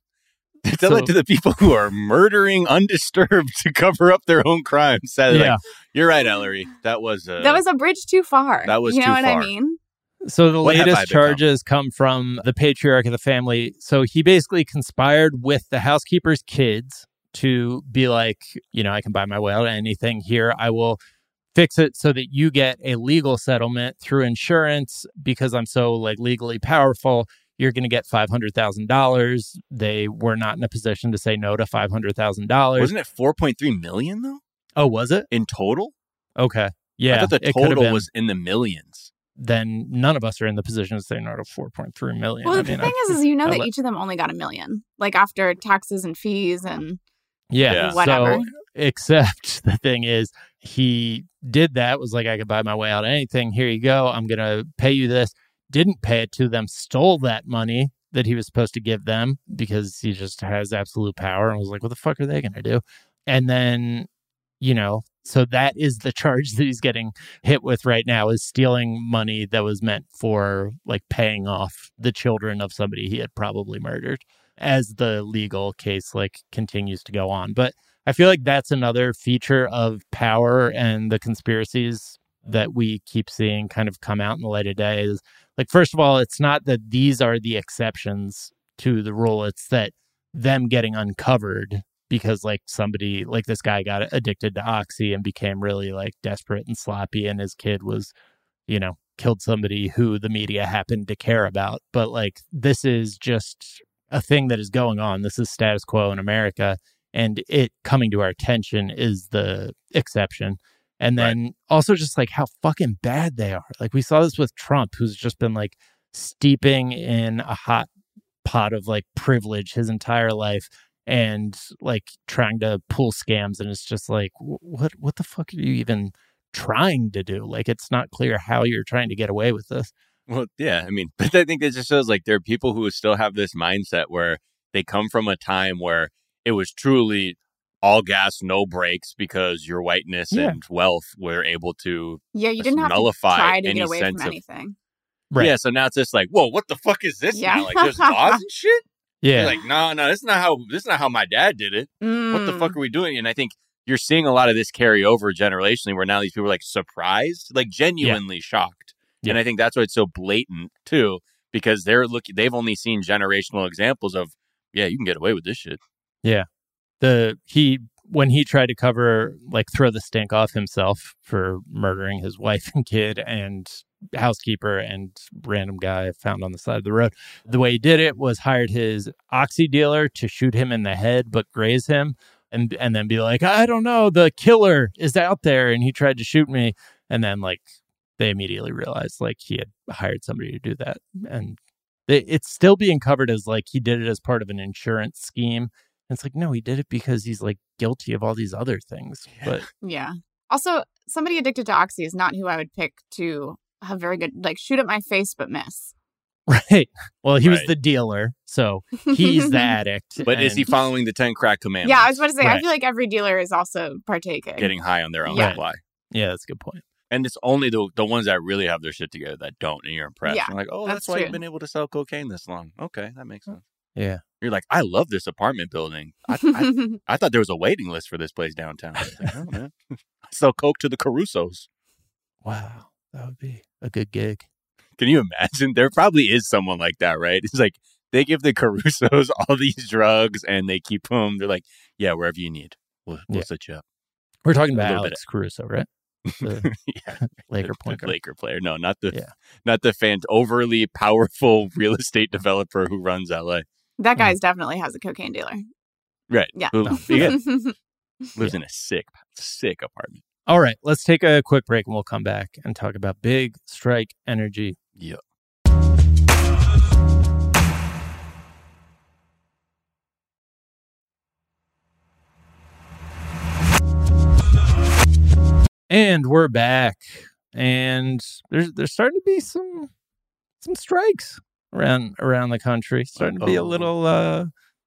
Tell So- it to the people who are murdering undisturbed to cover up their own crimes. Sadly, like, yeah. you're right, Ellory. That was uh, that was a bridge too far. that was you know too what I mean? So the What latest charges come from the patriarch of the family. So he basically conspired with the housekeeper's kids to be like, you know, I can buy my way out of anything here. I will fix it so that you get a legal settlement through insurance because I'm so like legally powerful. You're going to get five hundred thousand dollars. They were not in a position to say no to five hundred thousand dollars. wasn't it 4.3 million though Oh, was it? in total? Okay, yeah. I thought the it could have total was in the millions. Then none of us are in the position to say no to four point three million. Well, I the mean, thing I- is, is you know I that let- each of them only got a million, like after taxes and fees and Yeah. Yeah. Whatever. So, except the thing is, he did that, was like, I could buy my way out of anything. Here you go. I'm going to pay you this. Didn't pay it to them, stole that money that he was supposed to give them because he just has absolute power and was like, what the fuck are they going to do? And then, you know, so that is the charge that he's getting hit with right now is stealing money that was meant for like paying off the children of somebody he had probably murdered as the legal case like continues to go on. But I feel like that's another feature of power and the conspiracies that we keep seeing kind of come out in the light of day is like first of all, it's not that these are the exceptions to the rule, it's that them getting uncovered because like somebody like this guy got addicted to oxy and became really like desperate and sloppy and his kid was you know killed somebody who the media happened to care about. But like this is just a thing that is going on. This is status quo in america and it coming to our attention is the exception. And then also just like how fucking bad they are. Like we saw this with trump who's just been like steeping in a hot pot of like privilege his entire life and like trying to pull scams and it's just like what what the fuck are you even trying to do like it's not clear how you're trying to get away with this Well, yeah, I mean, but I think it just shows like there are people who still have this mindset where they come from a time where it was truly all gas, no brakes because your whiteness Yeah. and wealth were able to. yeah, you didn't have to nullify try to any get away sense from of- anything. Right. Yeah, so now it's just like, whoa, what the fuck is this Yeah. now? Like, there's laws and shit. Yeah You're like, no, no, this is not how this is not how my dad did it. What the Mm. fuck are we doing? And I think you're seeing a lot of this carry over generationally, where now these people are like surprised, like genuinely shocked. And I think that's why it's so blatant too, because they're looking. They've only seen generational examples of, yeah, you can get away with this shit. Yeah. The he when he tried to cover like throw the stink off himself for murdering his wife and kid and housekeeper and random guy found on the side of the road the way he did it was hired his oxy dealer to shoot him in the head but graze him and and then be like i don't know the killer is out there and he tried to shoot me and then like they immediately realized like he had hired somebody to do that and they, it's still being covered as like he did it as part of an insurance scheme and it's like, no, he did it because he's like guilty of all these other things. But Yeah. Also, somebody addicted to oxy is not who I would pick to have very good like shoot at my face but miss. right. Well, he was the dealer, so he's the addict. But is he following the Ten Crack Commandments? Yeah, I was about to say I feel like every dealer is also partaking. getting high on their own Yeah. supply. Yeah, that's a good point. And it's only the the ones that really have their shit together that don't, and you're impressed. Yeah, You're like, oh, that's that's, why true. you've been able to sell cocaine this long. Okay, that makes mm. sense. Yeah. You're like, I love this apartment building. I, I, I thought there was a waiting list for this place downtown. I like, oh, man. I sell coke to the Carusos. Wow. That would be a good gig. Can you imagine? There probably is someone like that, right? It's like they give the Carusos all these drugs and they keep them. They're like, yeah, wherever you need, we'll, we'll Yeah. set you up. We're talking A about little bit Alex Caruso, right? The yeah, Laker point guard. Laker player. No, not the Yeah. not the fan overly powerful real estate developer who runs LA. that guy's hmm. definitely has a cocaine dealer. Right. Yeah. Who No. yeah, lives in a sick, sick apartment. All right, let's take a quick break and we'll come back and talk about Big Strike Energy. Yeah. And we're back. And there's there's starting to be some some strikes around around the country. Starting to be a little uh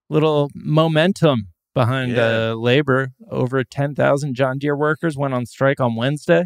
little momentum behind Yeah. uh labor. Over 10,000 John Deere workers went on strike on Wednesday,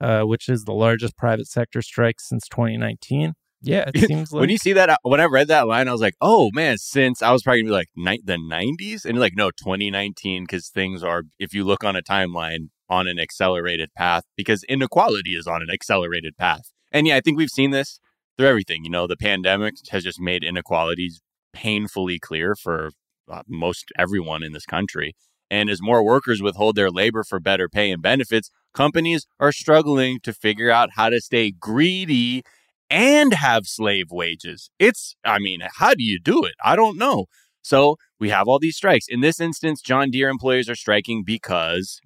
uh, which is the largest private sector strike since 2019. Yeah, it seems like when you see that, when I read that line, I was like, oh man, since I was probably gonna be like ni- the 90s, and like, no, 2019, because things are, if you look on a timeline, on an accelerated path, because inequality is on an accelerated path. And yeah, I think we've seen this through everything. You know, the pandemic has just made inequalities painfully clear for uh, most everyone in this country. And as more workers withhold their labor for better pay and benefits, companies are struggling to figure out how to stay greedy and have slave wages. It's, I mean, how do you do it? I don't know. So we have all these strikes. In this instance, John Deere employees are striking because,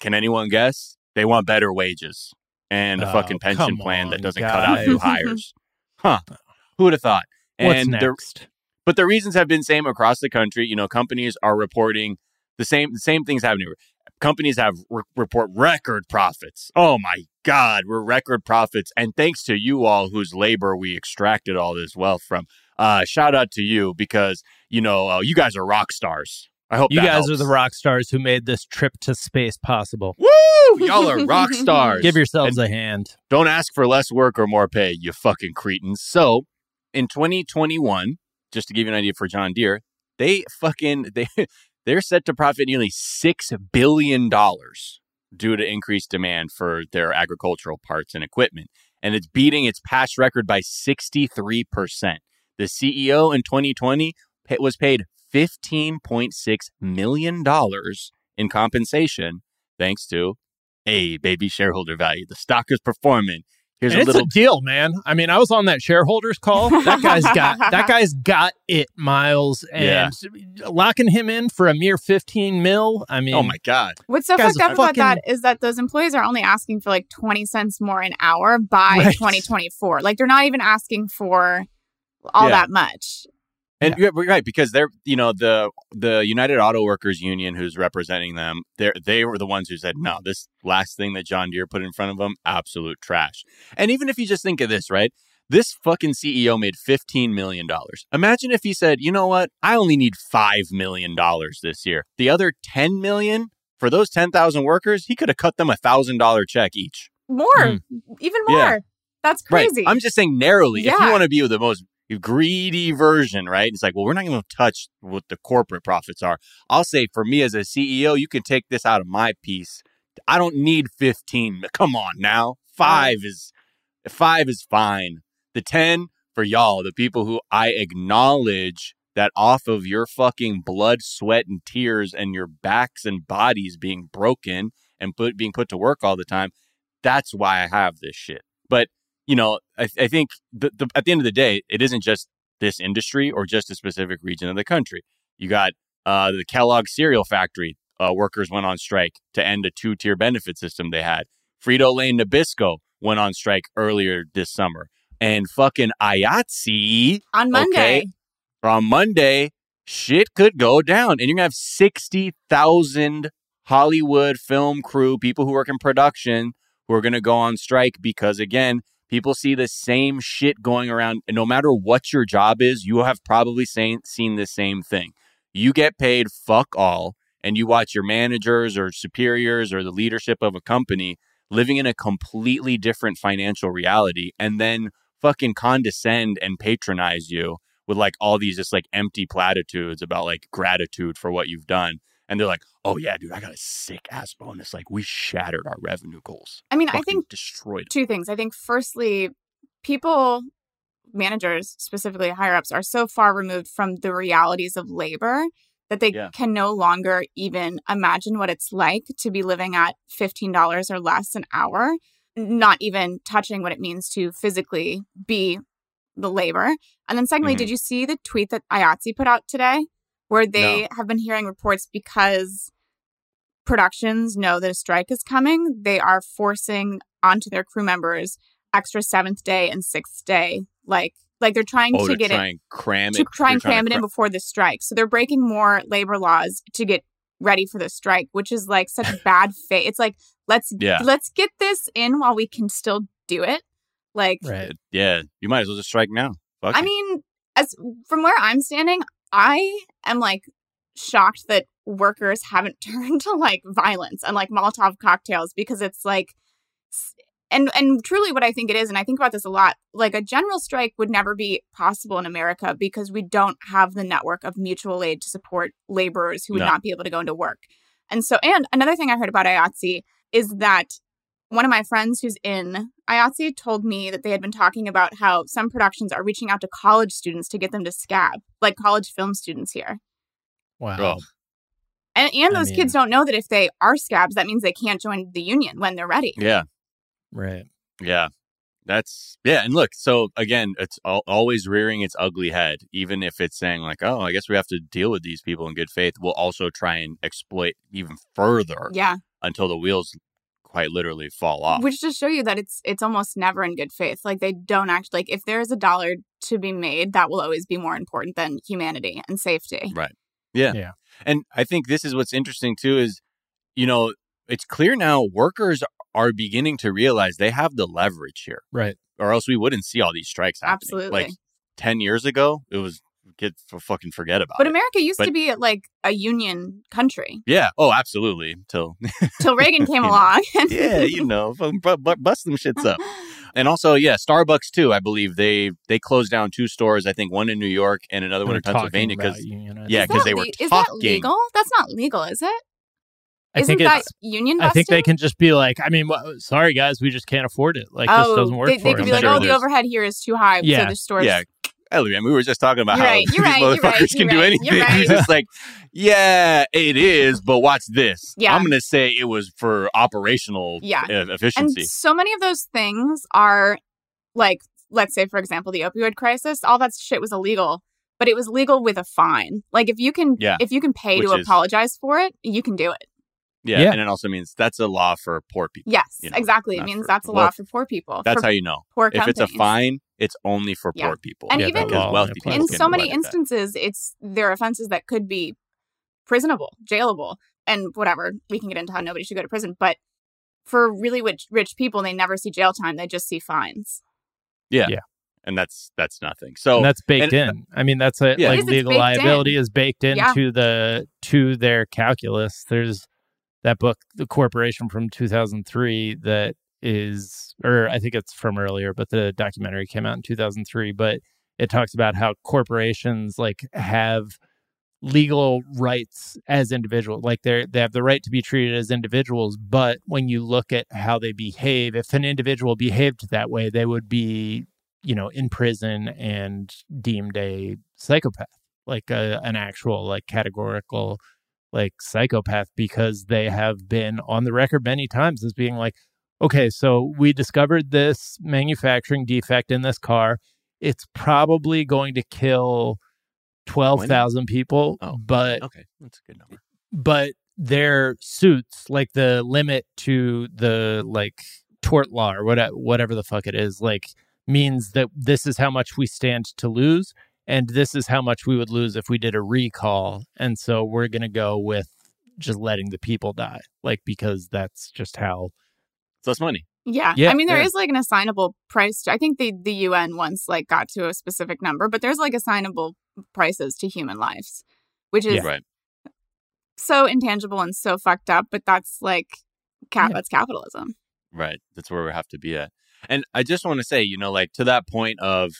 can anyone guess? They want better wages and a Oh, fucking pension plan that doesn't cut out guys. new hires. Huh. Who would have thought? what's and the, next? But the reasons have been same across the country. You know, companies are reporting the same the same things happening. Companies have re- report record profits. Oh my God, we're record profits, and thanks to you all whose labor we extracted all this wealth from. Uh, shout out to you because you know uh, you guys are rock stars. I hope You that guys helps. are the rock stars who made this trip to space possible. Woo! Y'all are rock stars. Give yourselves a hand. Don't ask for less work or more pay, you fucking cretins. So, in 2021, just to give you an idea for John Deere, they fucking they they're set to profit nearly 6 billion dollars due to increased demand for their agricultural parts and equipment, and it's beating its past record by 63%. The CEO in 2020 pa- was paid 15.6 million dollars in compensation thanks to a baby shareholder value. The stock is performing. Here's And a it's little a deal, man. I mean, I was on that shareholders call. That guy's got that guy's got it, Miles, and locking him in for a mere fifteen mil. I mean, Oh my god. What's so Guys fucked up are about that is that those employees are only asking for like 20 cents more an hour by Right. 2024. Like they're not even asking for all Yeah. that much. And you're right because they're you know the the United Auto Workers Union who's representing them they they were the ones who said no this last thing that John Deere put in front of them absolute trash. And even if you just think of this right this fucking CEO made 15 million dollars. Imagine if he said, "You know what? I only need 5 million dollars this year. The other 10 million for those 10,000 workers, he could have cut them a $1,000 check each." More, Mm. even more. Yeah. That's crazy. Right. I'm just saying narrowly. If you want to be with the most greedy version, right? It's like, well, we're not going to touch what the corporate profits are. I'll say for me as a CEO, you can take this out of my piece. I don't need 15. Come on now. Five is five is fine. The 10 for y'all, the people who I acknowledge that off of your fucking blood, sweat, and tears and your backs and bodies being broken and put being put to work all the time. That's why I have this shit. But you know, I, I think the, the, at the end of the day, it isn't just this industry or just a specific region of the country. You got uh, the Kellogg cereal factory uh, workers went on strike to end a two tier benefit system they had. Frito Lay Nabisco went on strike earlier this summer. And fucking IATSE on Monday. okay. on Monday, shit could go down. And you're going to have 60,000 Hollywood film crew, people who work in production, who are going to go on strike because, again, people see the same shit going around. And no matter what your job is, you have probably seen, seen the same thing. You get paid fuck all, and you watch your managers or superiors or the leadership of a company living in a completely different financial reality and then fucking condescend and patronize you with like all these just like empty platitudes about like gratitude for what you've done. And they're like, oh yeah, dude, I got a sick ass bonus. Like we shattered our revenue goals. I mean, I Fucking think destroyed. 'em." two things. I think firstly, people, managers, specifically higher ups, are so far removed from the realities of labor that they Yeah. can no longer even imagine what it's like to be living at $15 or less an hour, not even touching what it means to physically be the labor. And then secondly, Mhm. did you see the tweet that IATSE put out today where they have been hearing reports because productions know that a strike is coming, they are forcing onto their crew members extra seventh day and sixth day. Like like they're trying Oh, to to get try it and cram to it. try and cram to it in before the strike. So they're breaking more labor laws to get ready for the strike, which is like such bad faith. It's like let's Yeah. let's get this in while we can still do it. Like Right. Yeah, you might as well just strike now. Fuck I it. mean, as from where I'm standing, I am like shocked that workers haven't turned to like violence and like Molotov cocktails because it's like and and truly what I think it is, and I think about this a lot, like a general strike would never be possible in America because we don't have the network of mutual aid to support laborers who would No. not be able to go into work. And so and another thing I heard about IATSE is that one of my friends who's in IATSE told me that they had been talking about how some productions are reaching out to college students to get them to scab, like college film students here. Wow. Oh. And, and I those mean- kids don't know that if they are scabs, that means they can't join the union when they're ready. yeah, Right. yeah, that's yeah. And look, so again, it's al- always rearing its ugly head, even if it's saying like, oh, I guess we have to deal with these people in good faith. We'll also try and exploit even further Yeah, until the wheels quite literally fall off. which just show you that it's it's almost never in good faith. Like they don't actually like if there's a dollar to be made, that will always be more important than humanity and safety. Right. Yeah. Yeah. And I think this is what's interesting too is, you know, it's clear now workers are beginning to realize they have the leverage here, Right. or else we wouldn't see all these strikes happening. Absolutely. Like 10 years ago, it was get f- fucking forget about But it. America used But- to be like a union country yeah. Oh, absolutely. Till, till Reagan came along. yeah, you know, fucking bu- bu- bust them shits up. And also, yeah, Starbucks too. I believe they they closed down two stores. I think one in New York and another one in They're talking Pennsylvania because unionizing. yeah, Is 'cause that they were le- Is that legal? That's not legal, is it? I Isn't think that it's. union I think they can just be like, I mean, wh- sorry guys, we just can't afford it. Like this oh, doesn't work Oh, they, for they could us. be like, Sure, oh, the overhead here is too high, Yeah, so the stores. yeah. Ellie, we were just talking about You're how right, these right, motherfuckers right, can do anything. you're He's just like, yeah, it is, but watch this. Yeah. I'm going to say it was for operational Yeah. uh, And efficiency. so many of those things are like, let's say, for example, the opioid crisis. All that shit was illegal, but it was legal with a fine. Like if you can, Yeah. if you can pay to is- apologize for it, you can do it. Yeah, Yeah. and it also means that's a law for poor people. Yes, You know, exactly. It means for- that's a well, law for poor people. That's how you know. poor If it's a fine, it's only for Yeah. poor people. And Yeah, even- because wealthy applies. people in so many like that. instances it's there are offenses that could be prisonable jailable and whatever we can get into how nobody should go to prison but for really rich, rich people they never see jail time they just see fines Yeah, yeah, and that's that's nothing. So and that's baked and- uh, in. I mean, that's a, Yeah. like It is, it's legal liability in. is baked Yeah. into the to their calculus. There's that book, The Corporation from 2003, that is, or I think it's from earlier, but the documentary came out in 2003. But it talks about how corporations like have legal rights as individuals like they they have the right to be treated as individuals but when you look at how they behave if an individual behaved that way they would be you know in prison and deemed a psychopath like a, an actual like categorical like psychopath because they have been on the record many times as being like okay so we discovered this manufacturing defect in this car it's probably going to kill 12,000 people Oh. but okay, that's a good number. but their suits like the limit to the like tort law or whatever whatever the fuck it is like means that this is how much we stand to lose and this is how much we would lose if we did a recall and so we're going to go with just letting the people die like because that's just how It's less money. yeah, Yeah, i mean there is yeah. like an assignable price i think the the un once like got to a specific number but there's like assignable prices to human lives which is Yeah. Right. so intangible and so fucked up but that's like cap Yeah. that's capitalism Right. That's where we have to be at. And I just want to say, you know, like to that point of,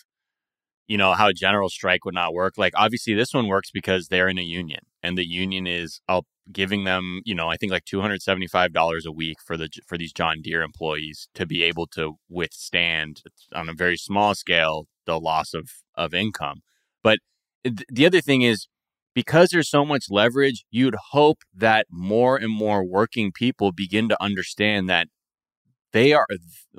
you know, how a general strike would not work. Like obviously this one works because they're in a union and the union is up giving them, you know, I think like $275 a week for the for these John Deere employees to be able to withstand on a very small scale the loss of of income. But th- the other thing is because there's so much leverage, you'd hope that more and more working people begin to understand that they are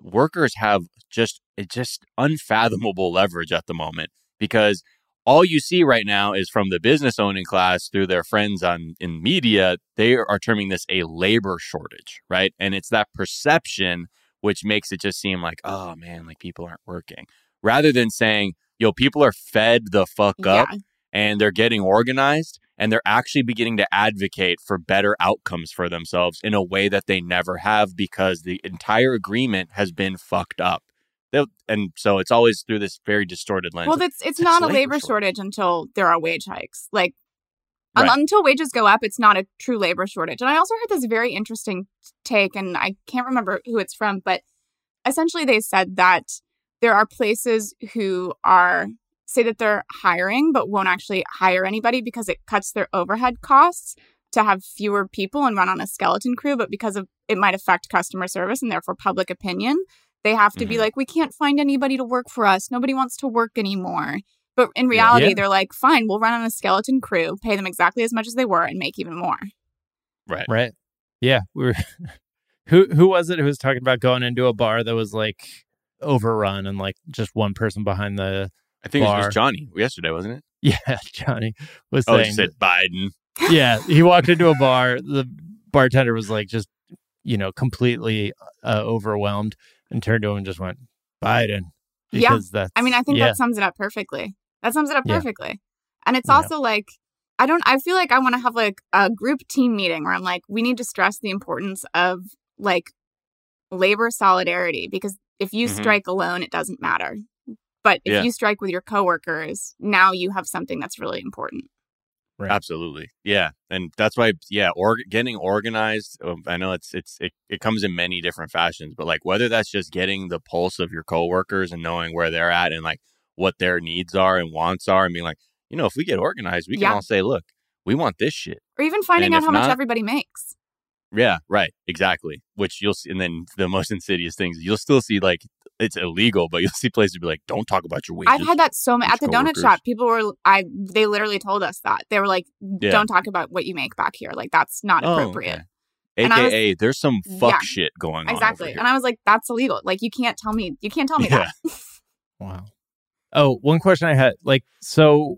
workers have just it's just unfathomable leverage at the moment because all you see right now is from the business owning class through their friends on in media they are terming this a labor shortage right? And it's that perception which makes it just seem like oh man like people aren't working. Rather than saying yo people are fed the fuck up yeah. and they're getting organized and they're actually beginning to advocate for better outcomes for themselves in a way that they never have because the entire agreement has been fucked up. They'll, and so it's always through this very distorted lens. Well, it's it's not a labor labor shortage. shortage until there are wage hikes. Like Right. until wages go up, it's not a true labor shortage. And I also heard this very interesting take, and I can't remember who it's from, but essentially they said that there are places who are say that they're hiring but won't actually hire anybody because it cuts their overhead costs to have fewer people and run on a skeleton crew but because of it might affect customer service and therefore public opinion they have to be Mhm. like we can't find anybody to work for us nobody wants to work anymore but in reality Yeah. they're like fine we'll run on a skeleton crew pay them exactly as much as they were and make even more right. Right. Yeah. We were who who was it who was talking about going into a bar that was like overrun and like just one person behind the I think it was Johnny yesterday, wasn't it? yeah, Johnny was Oh, saying you said Biden. yeah, he walked into a bar. The bartender was like just, you know, completely uh, overwhelmed and turned to him and just went, Biden. Yeah. Because that's, I mean, I think yeah, that sums it up perfectly. That sums it up Yeah. perfectly. And it's Yeah. also like, I don't, I feel like I want to have like a group team meeting where I'm like, we need to stress the importance of like labor solidarity because if you Mhm. strike alone, it doesn't matter. But if Yeah. you strike with your coworkers, now you have something that's really important. Right. Absolutely. Yeah. And that's why, yeah, or, getting organized. um, I know it's, it's, it, it comes in many different fashions, but like whether that's just getting the pulse of your coworkers and knowing where they're at and like what their needs are and wants are and being like, you know, if we get organized, we can Yeah. all say, look, we want this shit. Or even finding And out if how much everybody makes. Yeah, right. Exactly. Which you'll see. And then the most insidious things, you'll still see like it's illegal, but you'll see places be like, don't talk about your wages. I've had that so much at the Which donut shop. People were, I, they literally told us that. They were like, Yeah. don't talk about what you make back here. Like, that's not Oh, appropriate. okay. And I was- AKA, there's some fuck Yeah. shit going on. Exactly. over here. And I was like, that's illegal. Like, you can't tell me, you can't tell me Yeah. that. Wow. Oh, one question I had like so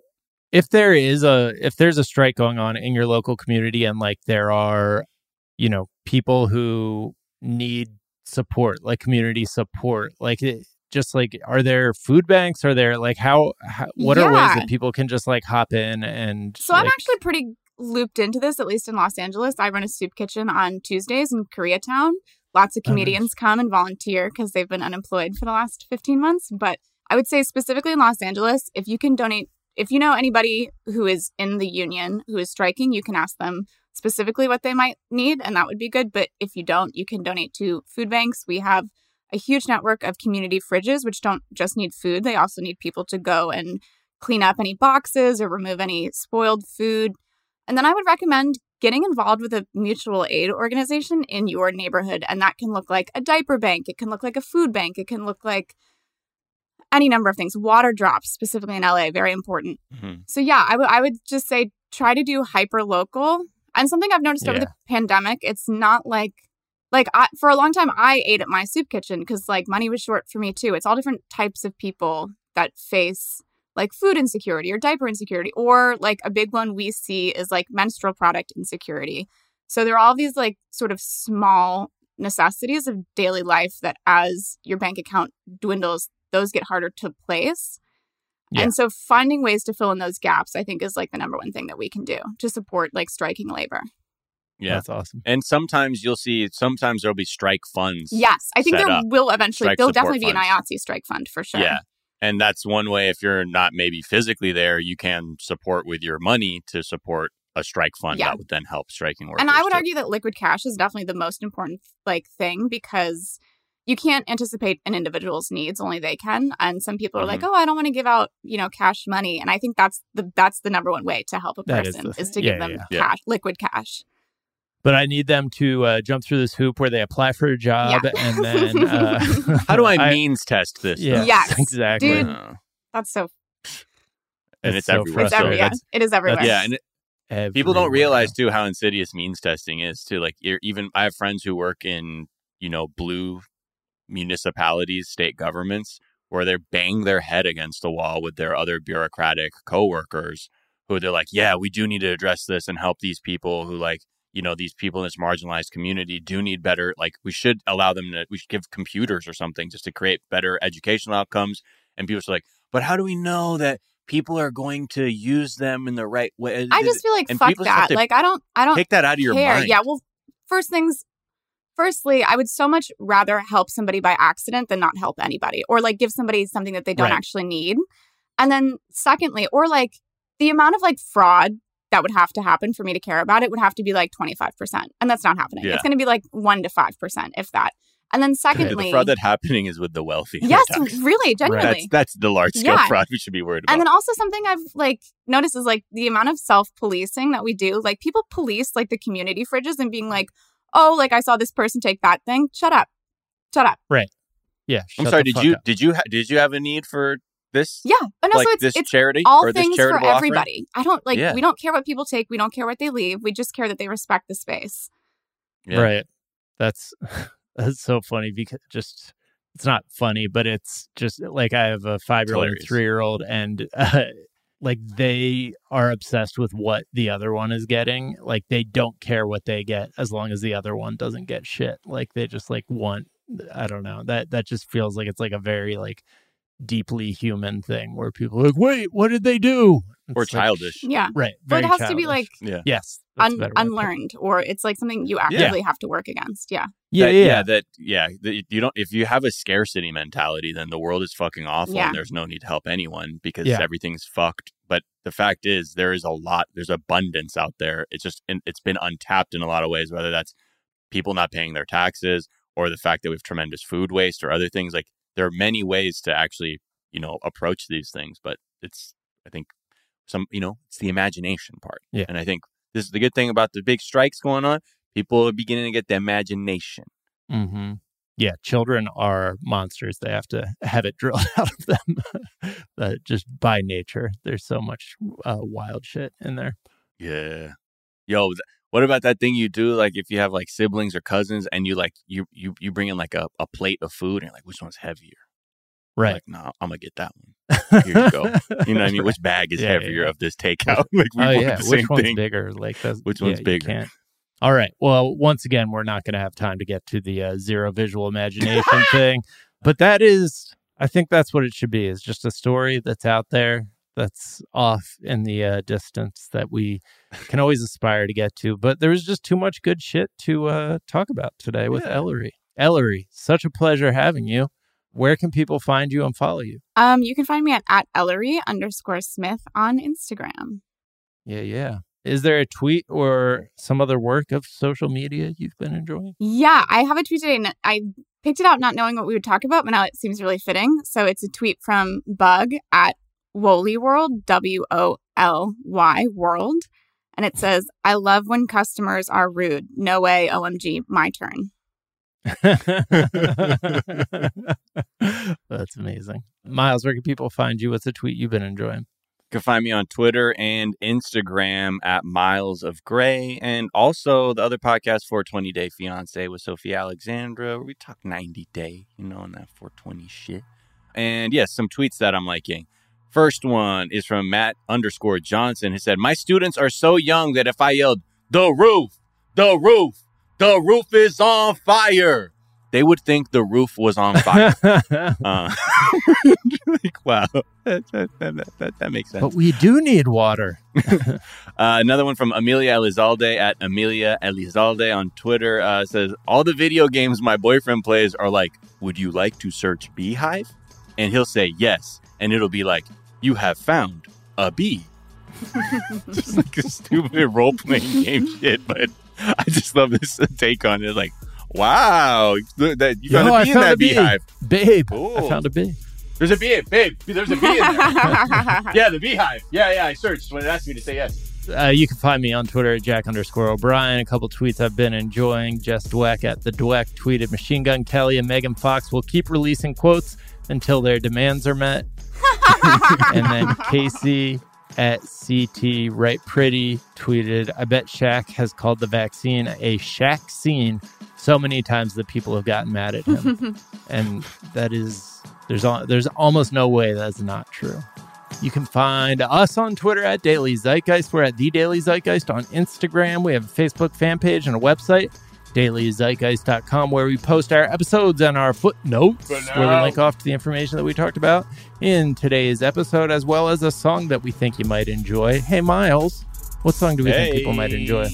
if there is a if there's a strike going on in your local community and like there are you know people who need support like community support like it, just like are there food banks are there like how, how what are ways that people can just like hop in and So I'm actually pretty looped into this, at least in Los Angeles. I run a soup kitchen on Tuesdays in Koreatown. Lots of Oh, nice. comedians come and volunteer because they've been unemployed for the last 15 months. But I would say specifically in Los Angeles, if you can donate, if you know anybody who is in the union who is striking, you can ask them specifically what they might need, and that would be good. But if you don't, you can donate to food banks. We have a huge network of community fridges, which don't just need food, they also need people to go and clean up any boxes or remove any spoiled food. And then I would recommend getting involved with a mutual aid organization in your neighborhood. And that can look like a diaper bank, it can look like a food bank, it can look like any number of things. Water drops, specifically in LA, very important. Mhm. So yeah, I would I would just say try to do hyper local. And something I've noticed over the pandemic, it's not like like I, for a long time I ate at my soup kitchen because like money was short for me too. It's all different types of people that face like food insecurity or diaper insecurity or like a big one we see is like menstrual product insecurity. So there are all these like sort of small necessities of daily life that as your bank account dwindles, those get harder to place. Yeah. And so finding ways to fill in those gaps, I think, is like the number one thing that we can do to support like striking labor. Yeah. that's awesome And sometimes you'll see, sometimes there'll be strike funds. Yes, I think there up will eventually, strike there'll support definitely be an funds. IATSE strike fund for sure. Yeah. And that's one way, if you're not maybe physically there, you can support with your money to support a strike fund Yeah. that would then help striking workers. and I would too. argue that liquid cash is definitely the most important like thing because you can't anticipate an individual's needs only they can and some people are like oh i don't want to give out you know cash money and i think that's the that's the number one way to help a That is person the is, thing. to give them yeah, yeah. cash liquid cash but i need them to uh, jump through this hoop where they apply for a job Yeah. and then uh, How do I, means test this? yeah? Yes, exactly dude. Uh, that's so And it's everywhere. it's every, yeah, that's- it is everywhere yeah, and it, people don't realize too how insidious means testing is too. Like you're, even I have friends who work in you know blue municipalities, state governments, where they bang their head against the wall with their other bureaucratic coworkers who they're like, yeah, we do need to address this and help these people who like you know these people in this marginalized community do need better like we should allow them to we should give computers or something just to create better educational outcomes and people are like but how do we know that people are going to use them in the right way. I just feel like and fuck people just have that. Like I don't I don't take that out of your care. mind. Yeah, well, first things firstly, I would so much rather help somebody by accident than not help anybody or like give somebody something that they don't Right. actually need. And then secondly, or like the amount of like fraud that would have to happen for me to care about it would have to be like 25%. And that's not happening. Yeah. It's going to be like 1 to 5% if that. And then the secondly, fraud that's happening is with the wealthy. yes, really, genuinely. That's that's the large scale Yeah. fraud we should be worried about. And then also something I've like noticed is like the amount of self policing that we do. Like people police like the community fridges and being like, oh, like I saw this person take that thing. Shut up. Shut up. Right. Yeah. I'm shut sorry. the Did you did you ha- did you have a need for this? Yeah. And also like it's this it's charity all or this things for charitable offering? everybody. I don't like Yeah. we don't care what people take. We don't care what they leave. We just care that they respect the space. Yeah. Right. That's that's so funny because just it's not funny, but it's just like I have a five year old three year old, and uh, like they are obsessed with what the other one is getting. Like they don't care what they get as long as the other one doesn't get shit. Like they just like want. I don't know that that just feels like it's like a very like deeply human thing where people are like, wait, what did they do? Or It's like, childish. Yeah. right? But it very has to be like Yeah. yes, un- better way to put it. unlearned or it's like something you actively have to work against. Yeah. Yeah, that, yeah, That yeah. That you don't. If you have a scarcity mentality, then the world is fucking awful, Yeah. and there's no need to help anyone because Yeah. everything's fucked. But the fact is, there is a lot. There's abundance out there. It's just it's been untapped in a lot of ways. Whether that's people not paying their taxes or the fact that we have tremendous food waste or other things. Like there are many ways to actually you know approach these things. But it's I think some you know it's the imagination part. Yeah. And I think this is the good thing about the big strikes going on. People are beginning to get the imagination. hmm Yeah, children are monsters. They have to have it drilled out of them, uh, just by nature. There's so much uh, wild shit in there. Yeah. Yo, what about that thing you do? Like if you have like siblings or cousins and you like you you you bring in like a, a plate of food and you're like, which one's heavier? Right. Like, no, I'm gonna get that one. Here you go. You know what I mean? Which bag is Yeah, heavier yeah. of this takeout? like we oh yeah, which one's thing. bigger? Like that's, Which yeah, one's bigger? can't. All right. Well, once again, we're not going to have time to get to the uh, zero visual imagination thing, but that is, I think that's what it should be. Is just a story that's out there that's off in the uh, distance that we can always aspire to get to. But there was just too much good shit to uh, talk about today with Yeah. Ellory. Ellory, such a pleasure having you. Where can people find you and follow you? Um, you can find me at, at Ellory underscore Smith on Instagram. Yeah, yeah. Is there a tweet or some other work of social media you've been enjoying? Yeah, I have a tweet today and I picked it out not knowing what we would talk about, but now it seems really fitting. So it's a tweet from Bug at Woly World, W O L Y World. And it says, I love when customers are rude. No way, OMG, my turn. That's amazing. Miles, where can people find you? What's a tweet you've been enjoying? You can find me on Twitter and Instagram at Miles of Gray, and also the other podcast, 420 Day Fiance with Sophie Alexandra, where we talk 90 day, you know, and that 420 shit. And yes, some tweets that I'm liking. First one is from Matt underscore Johnson. He said, My students are so young that if I yelled, the roof, the roof, the roof is on fire, they would think the roof was on fire. uh, like, wow, that, that, that, that, that makes sense. but we do need water. Uh, another one from Amelia Elizalde at Amelia Elizalde on Twitter uh, says, All the video games my boyfriend plays are like, Would you like to search beehive? And he'll say yes. And it'll be like, You have found a bee. just like a stupid role playing game shit. But I just love this take on it. Like, wow, that, you found Yo, a I bee in found that a bee. beehive. Babe, I found a bee. There's a bee, babe. There's a bee in there. yeah, the beehive. Yeah, yeah, I searched when it asked me to say yes. Uh, you can find me on Twitter at Jack underscore O'Brien. A couple tweets I've been enjoying. Jess Dweck at the Dweck tweeted Machine Gun Kelly and Megan Fox will keep releasing quotes until their demands are met. and then Casey at CT Right Pretty tweeted, I bet Shaq has called the vaccine a Shaq scene so many times that people have gotten mad at him. and that is there's al- there's almost no way that's not true. You can find us on Twitter at Daily Zeitgeist. We're at The Daily Zeitgeist on Instagram. We have a Facebook fan page and a website. dailyzeitgeist.com, where we post our episodes and our footnotes, where we link off to the information that we talked about in today's episode, as well as a song that we think you might enjoy. Hey, Miles, what song do we think people might enjoy?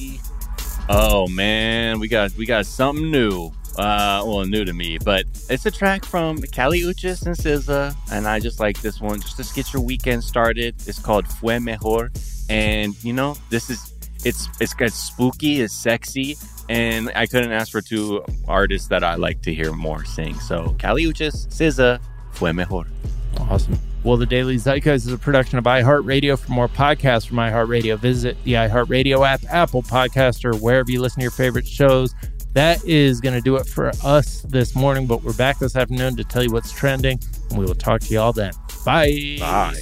Oh man, we got we got something new. Uh, well, new to me, but it's a track from Kali Uchis and SZA, and I just like this one just to get your weekend started. It's called Fue Mejor, and you know this is it's it's got spooky, it's sexy, and I couldn't ask for two artists that I like to hear more sing. So Kali Uchis, SZA, Fue Mejor. Awesome. Well, the Daily Zeitgeist is a production of iHeartRadio. For more podcasts from iHeartRadio, visit the iHeartRadio app, Apple Podcast, or wherever you listen to your favorite shows. That is going to do it for us this morning, but we're back this afternoon to tell you what's trending, and we will talk to you all then. Bye. Bye.